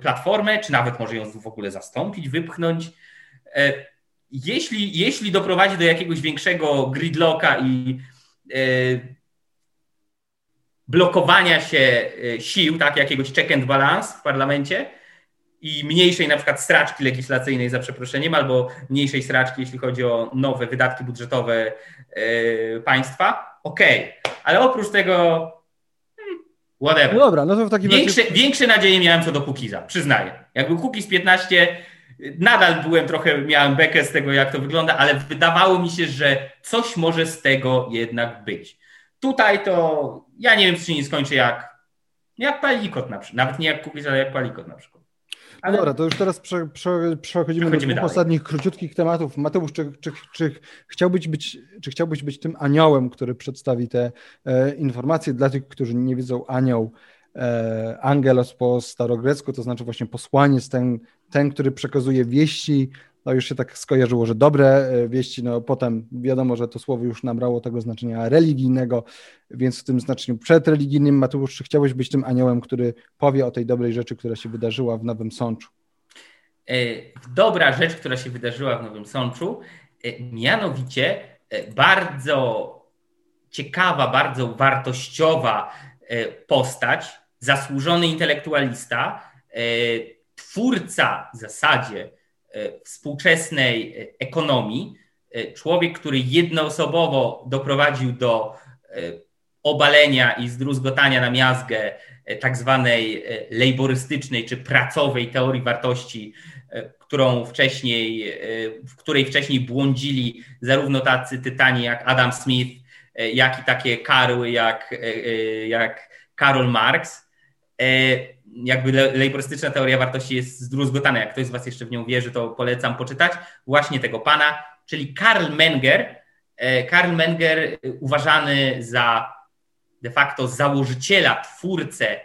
platformę, czy nawet może ją w ogóle zastąpić, wypchnąć. Jeśli, jeśli doprowadzi do jakiegoś większego gridlocka i blokowania się e, sił, tak, jakiegoś check and balance w parlamencie i mniejszej na przykład straczki legislacyjnej za przeproszeniem, albo mniejszej straczki, jeśli chodzi o nowe wydatki budżetowe e, państwa, okej. Okay. Ale oprócz tego hmm, whatever. No dobra, no to w takim większe, razie... większe nadzieje miałem co do Kukiza, przyznaję. Jakby Kukiz 15 nadal byłem trochę, miałem bekę z tego, jak to wygląda, ale wydawało mi się, że coś może z tego jednak być. Tutaj to ja nie wiem, czy nie skończy jak, jak palikot na przykład. Nawet nie jak kupić, ale jak palikot na przykład. Ale... Dobra, to już teraz prze, prze, przechodzimy do dwóch ostatnich króciutkich tematów. Mateusz, czy, czy, czy, chciałbyś być, czy chciałbyś być tym aniołem, który przedstawi te e, informacje dla tych, którzy nie wiedzą anioł, e, angelos po starogrecku, to znaczy właśnie posłaniec, ten, ten, który przekazuje wieści no już się tak skojarzyło, że dobre e, wieści, no potem wiadomo, że to słowo już nabrało tego znaczenia religijnego, więc w tym znaczeniu przedreligijnym, Mateusz, czy chciałeś być tym aniołem, który powie o tej dobrej rzeczy, która się wydarzyła w Nowym Sączu? E, dobra rzecz, która się wydarzyła w Nowym Sączu, e, mianowicie bardzo ciekawa, bardzo wartościowa postać, zasłużony intelektualista, twórca w zasadzie współczesnej e, ekonomii, e, człowiek, który jednoosobowo doprowadził do obalenia i zdruzgotania na miazgę tak zwanej laborystycznej czy pracowej teorii wartości, którą wcześniej, w której wcześniej błądzili zarówno tacy tytani jak Adam Smith, jak i takie karły jak, jak Karol Marx jakby lejborystyczna teoria wartości jest zdruzgotana. Jak ktoś z Was jeszcze w nią wierzy, to polecam poczytać właśnie tego pana, czyli Karl Menger. E, Karl Menger e, uważany za de facto założyciela, twórcę e,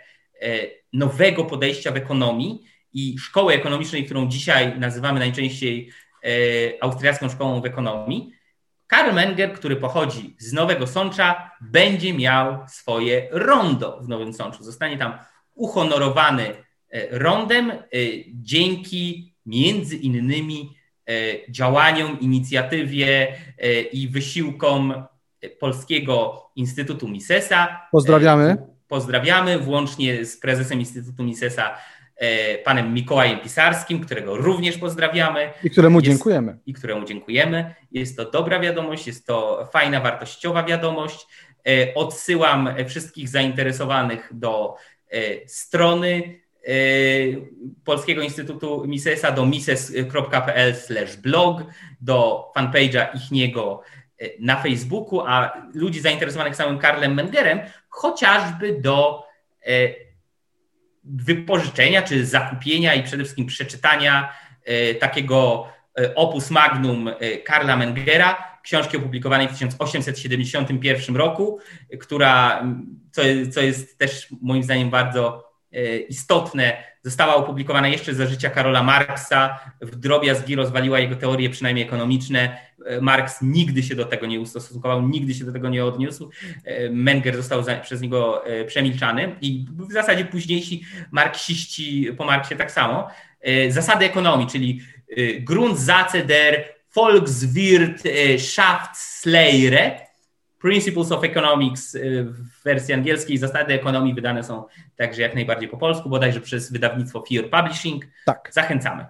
nowego podejścia w ekonomii i szkoły ekonomicznej, którą dzisiaj nazywamy najczęściej austriacką szkołą w ekonomii. Karl Menger, który pochodzi z Nowego Sącza, będzie miał swoje rondo w Nowym Sączu. Zostanie tam uhonorowany e, rondem e, dzięki między innymi działaniom, inicjatywie i wysiłkom Polskiego Instytutu Misesa. Pozdrawiamy. Pozdrawiamy, włącznie z prezesem Instytutu Misesa E, panem Mikołajem Pisarskim, którego również pozdrawiamy. I któremu jest, dziękujemy. I któremu dziękujemy. Jest to dobra wiadomość, jest to fajna, wartościowa wiadomość. E, odsyłam wszystkich zainteresowanych do e, strony Polskiego Instytutu Misesa, do mises.pl blog, do fanpage'a ichniego na Facebooku, a ludzi zainteresowanych samym Karlem Mengerem chociażby do wypożyczenia czy zakupienia i przede wszystkim przeczytania e, takiego e, opus magnum e, Karla Mengera, książki opublikowanej w 1871 roku, która, co, co jest też moim zdaniem bardzo istotne, została opublikowana jeszcze za życia Karola Marksa. W drobiazgi rozwaliła jego teorie, przynajmniej ekonomiczne. Marx nigdy się do tego nie ustosunkował, nigdy się do tego nie odniósł. Menger został przez niego e, przemilczany i w zasadzie późniejsi marksiści po Marksie tak samo. E, zasady ekonomii, czyli e, Grundsatze Volkswirtschaftslehre, Principles of Economics y, w wersji angielskiej, zasady ekonomii wydane są także jak najbardziej po polsku, bodajże przez wydawnictwo Fear Publishing. Tak. Zachęcamy.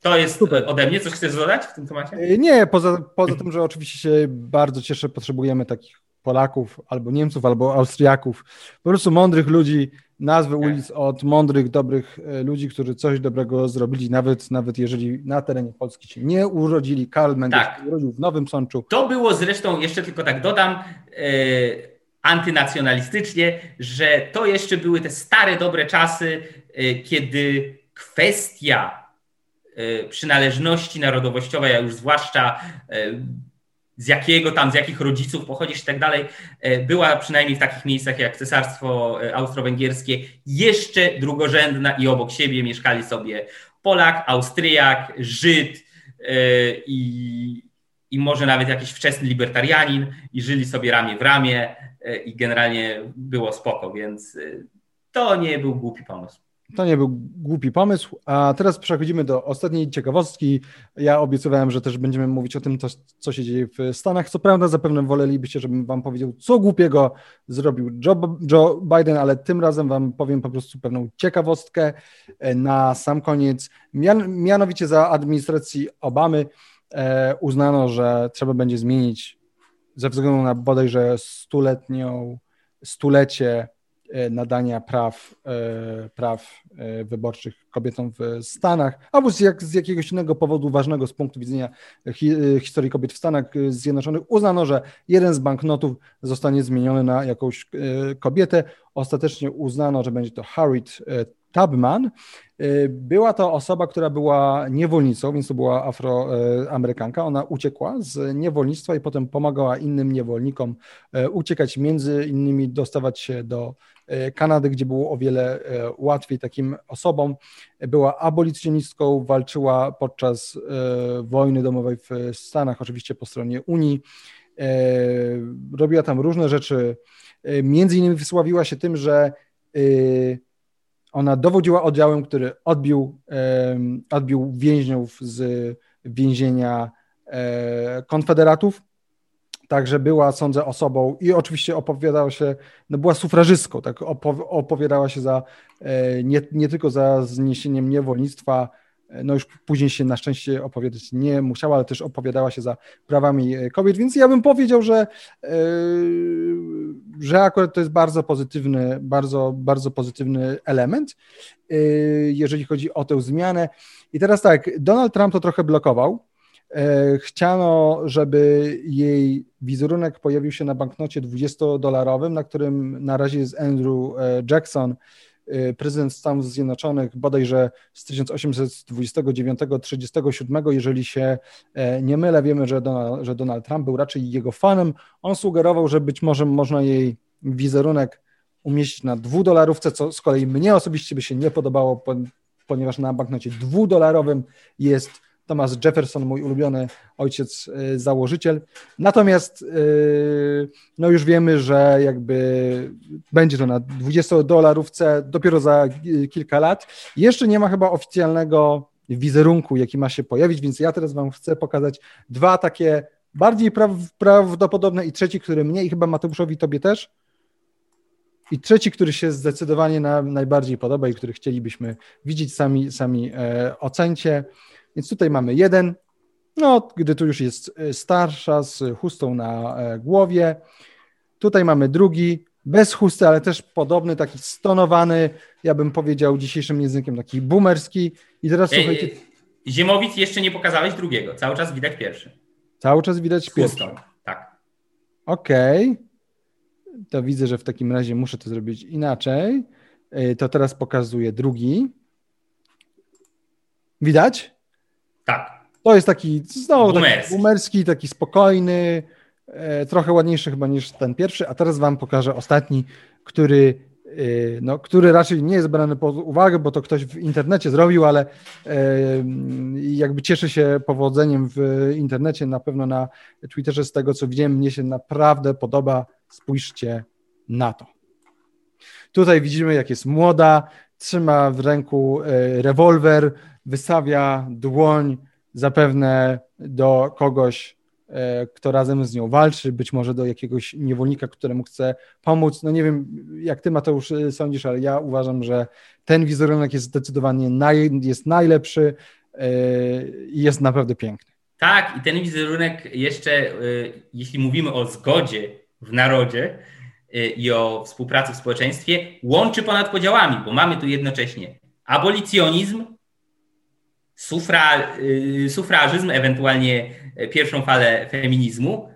To jest Super. ode mnie. Coś chcesz dodać w tym temacie? Y, nie, poza, poza tym, że oczywiście się bardzo cieszę, potrzebujemy takich Polaków, albo Niemców, albo Austriaków, po prostu mądrych ludzi, nazwy ulic od mądrych, dobrych e, ludzi, którzy coś dobrego zrobili, nawet, nawet jeżeli na terenie Polski się nie urodzili. Karl Mendes tak. urodził w Nowym Sączu. To było zresztą, jeszcze tylko tak dodam, yy, antynacjonalistycznie, że to jeszcze były te stare, dobre czasy, yy, kiedy kwestia przynależności narodowościowej, a już zwłaszcza z jakiego tam, z jakich rodziców pochodzisz i tak dalej, e, była przynajmniej w takich miejscach jak Cesarstwo e, Austro-Węgierskie jeszcze drugorzędna i obok siebie mieszkali sobie Polak, Austriak, Żyd e, i, i może nawet jakiś wczesny libertarianin i żyli sobie ramię w ramię i generalnie było spoko, więc to nie był głupi pomysł. To nie był głupi pomysł. A teraz przechodzimy do ostatniej ciekawostki. Ja obiecywałem, że też będziemy mówić o tym, co, co się dzieje w Stanach. Co prawda, zapewne wolelibyście, żebym Wam powiedział, co głupiego zrobił Joe, Joe Biden, ale tym razem Wam powiem po prostu pewną ciekawostkę e, na sam koniec. Mian, mianowicie za administracji Obamy e, uznano, że trzeba będzie zmienić ze względu na bodajże stuletnią, stulecie nadania praw, e, praw e, wyborczych kobietom w Stanach, albo z, jak, z jakiegoś innego powodu ważnego z punktu widzenia hi, historii kobiet w Stanach Zjednoczonych uznano, że jeden z banknotów zostanie zmieniony na jakąś kobietę. Ostatecznie uznano, że będzie to Harriet Tubman. Była to osoba, która była niewolnicą, więc to była afroamerykanka. Ona uciekła z niewolnictwa i potem pomagała innym niewolnikom uciekać, między innymi dostawać się do E, Kanady, gdzie było o wiele e, łatwiej takim osobom. Była abolicjonistką, walczyła podczas e, wojny domowej w Stanach, oczywiście po stronie Unii. Robiła tam różne rzeczy. Między innymi wysławiła się tym, że ona dowodziła oddziałem, który odbił, odbił więźniów z więzienia konfederatów. Także była, sądzę, osobą i oczywiście opowiadała się, no była sufrażystką, tak, opowiadała się za, e, nie, nie tylko za zniesieniem niewolnictwa, e, no już później się na szczęście opowiadać nie musiała, ale też opowiadała się za prawami e, kobiet, więc ja bym powiedział, że, że akurat to jest bardzo pozytywny, bardzo, bardzo pozytywny element, jeżeli chodzi o tę zmianę. I teraz tak, Donald Trump to trochę blokował, E, chciano, żeby jej wizerunek pojawił się na banknocie 20-dolarowym, na którym na razie jest Andrew e, Jackson, e, prezydent Stanów Zjednoczonych, bodajże z 1829-37, jeżeli się nie mylę, wiemy, że Donald, że Donald Trump był raczej jego fanem. On sugerował, że być może można jej wizerunek umieścić na dwudolarówce, co z kolei mnie osobiście by się nie podobało, ponieważ na banknocie dwudolarowym jest Thomas Jefferson, mój ulubiony ojciec y, założyciel. Natomiast y, no już wiemy, że jakby będzie to na 20 dolarówce dopiero za kilka lat. Jeszcze nie ma chyba oficjalnego wizerunku, jaki ma się pojawić, więc ja teraz Wam chcę pokazać dwa takie bardziej prawdopodobne i trzeci, który mnie i chyba Mateuszowi Tobie też. I trzeci, który się zdecydowanie nam najbardziej podoba i który chcielibyśmy widzieć, sami, sami e, ocencie. Więc tutaj mamy jeden, no, gdy tu już jest e, starsza, z chustą na e, głowie. Tutaj mamy drugi, bez chusty, ale też podobny, taki stonowany, ja bym powiedział dzisiejszym językiem, taki boomerski. I teraz słuchajcie. Ziemowic jeszcze nie pokazałeś drugiego, cały czas widać pierwszy. Cały czas widać pierwszy. tak. Okej. To widzę, że w takim razie muszę to zrobić inaczej. E, To teraz pokazuję drugi. Widać? Tak. To jest taki znowu taki Boomerski. boomerski, taki spokojny, e, trochę ładniejszy chyba niż ten pierwszy, a teraz wam pokażę ostatni, który, e, no, który raczej nie jest brany pod uwagę, bo to ktoś w internecie zrobił, ale e, jakby cieszy się powodzeniem w internecie, na pewno na Twitterze z tego, co widziałem, mnie się naprawdę podoba. Spójrzcie na to. Tutaj widzimy, jak jest młoda, trzyma w ręku e, rewolwer, wystawia dłoń zapewne do kogoś, e, kto razem z nią walczy, być może do jakiegoś niewolnika, któremu chce pomóc. No nie wiem, jak ty Mateusz e, sądzisz, ale ja uważam, że ten wizerunek jest zdecydowanie naj, jest najlepszy e, i jest naprawdę piękny. Tak, i ten wizerunek jeszcze, jeśli mówimy o zgodzie w narodzie i o współpracy w społeczeństwie, łączy ponad podziałami, bo mamy tu jednocześnie abolicjonizm, sufra, y, sufrażyzm, ewentualnie pierwszą falę feminizmu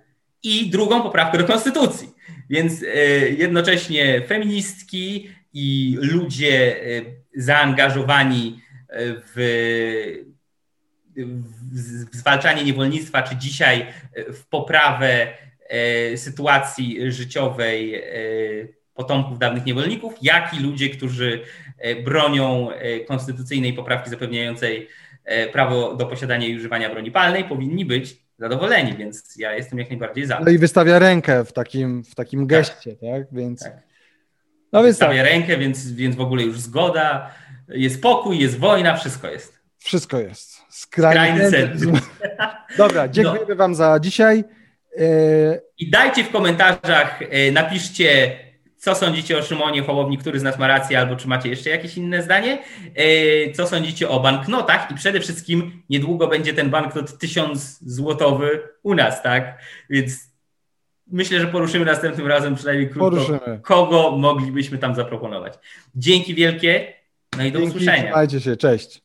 i drugą poprawkę do konstytucji. Więc y, jednocześnie feministki i ludzie y, zaangażowani w w zwalczanie niewolnictwa, czy dzisiaj w poprawę e, sytuacji życiowej e, potomków dawnych niewolników, jak i ludzie, którzy e, bronią konstytucyjnej poprawki zapewniającej prawo do posiadania i używania broni palnej, powinni być zadowoleni, więc ja jestem jak najbardziej za. No i wystawia rękę w takim, w takim geście, tak? tak? Więc. Tak. No więc tak. Wystawia rękę, więc, więc w ogóle już zgoda, jest pokój, jest wojna, wszystko jest. Wszystko jest. Skrajny, centrum. Dobra, dziękujemy Wam za dzisiaj. E, I dajcie w komentarzach, e, napiszcie, co sądzicie o Szymonie Hołowni, który z nas ma rację, albo czy macie jeszcze jakieś inne zdanie. E, Co sądzicie o banknotach i przede wszystkim niedługo będzie ten banknot 1000 złotowy u nas, tak? Więc myślę, że poruszymy następnym razem przynajmniej krótko, Poruszymy. kogo moglibyśmy tam zaproponować. Dzięki wielkie, no i do dzięki, usłyszenia. Trzymajcie się, cześć.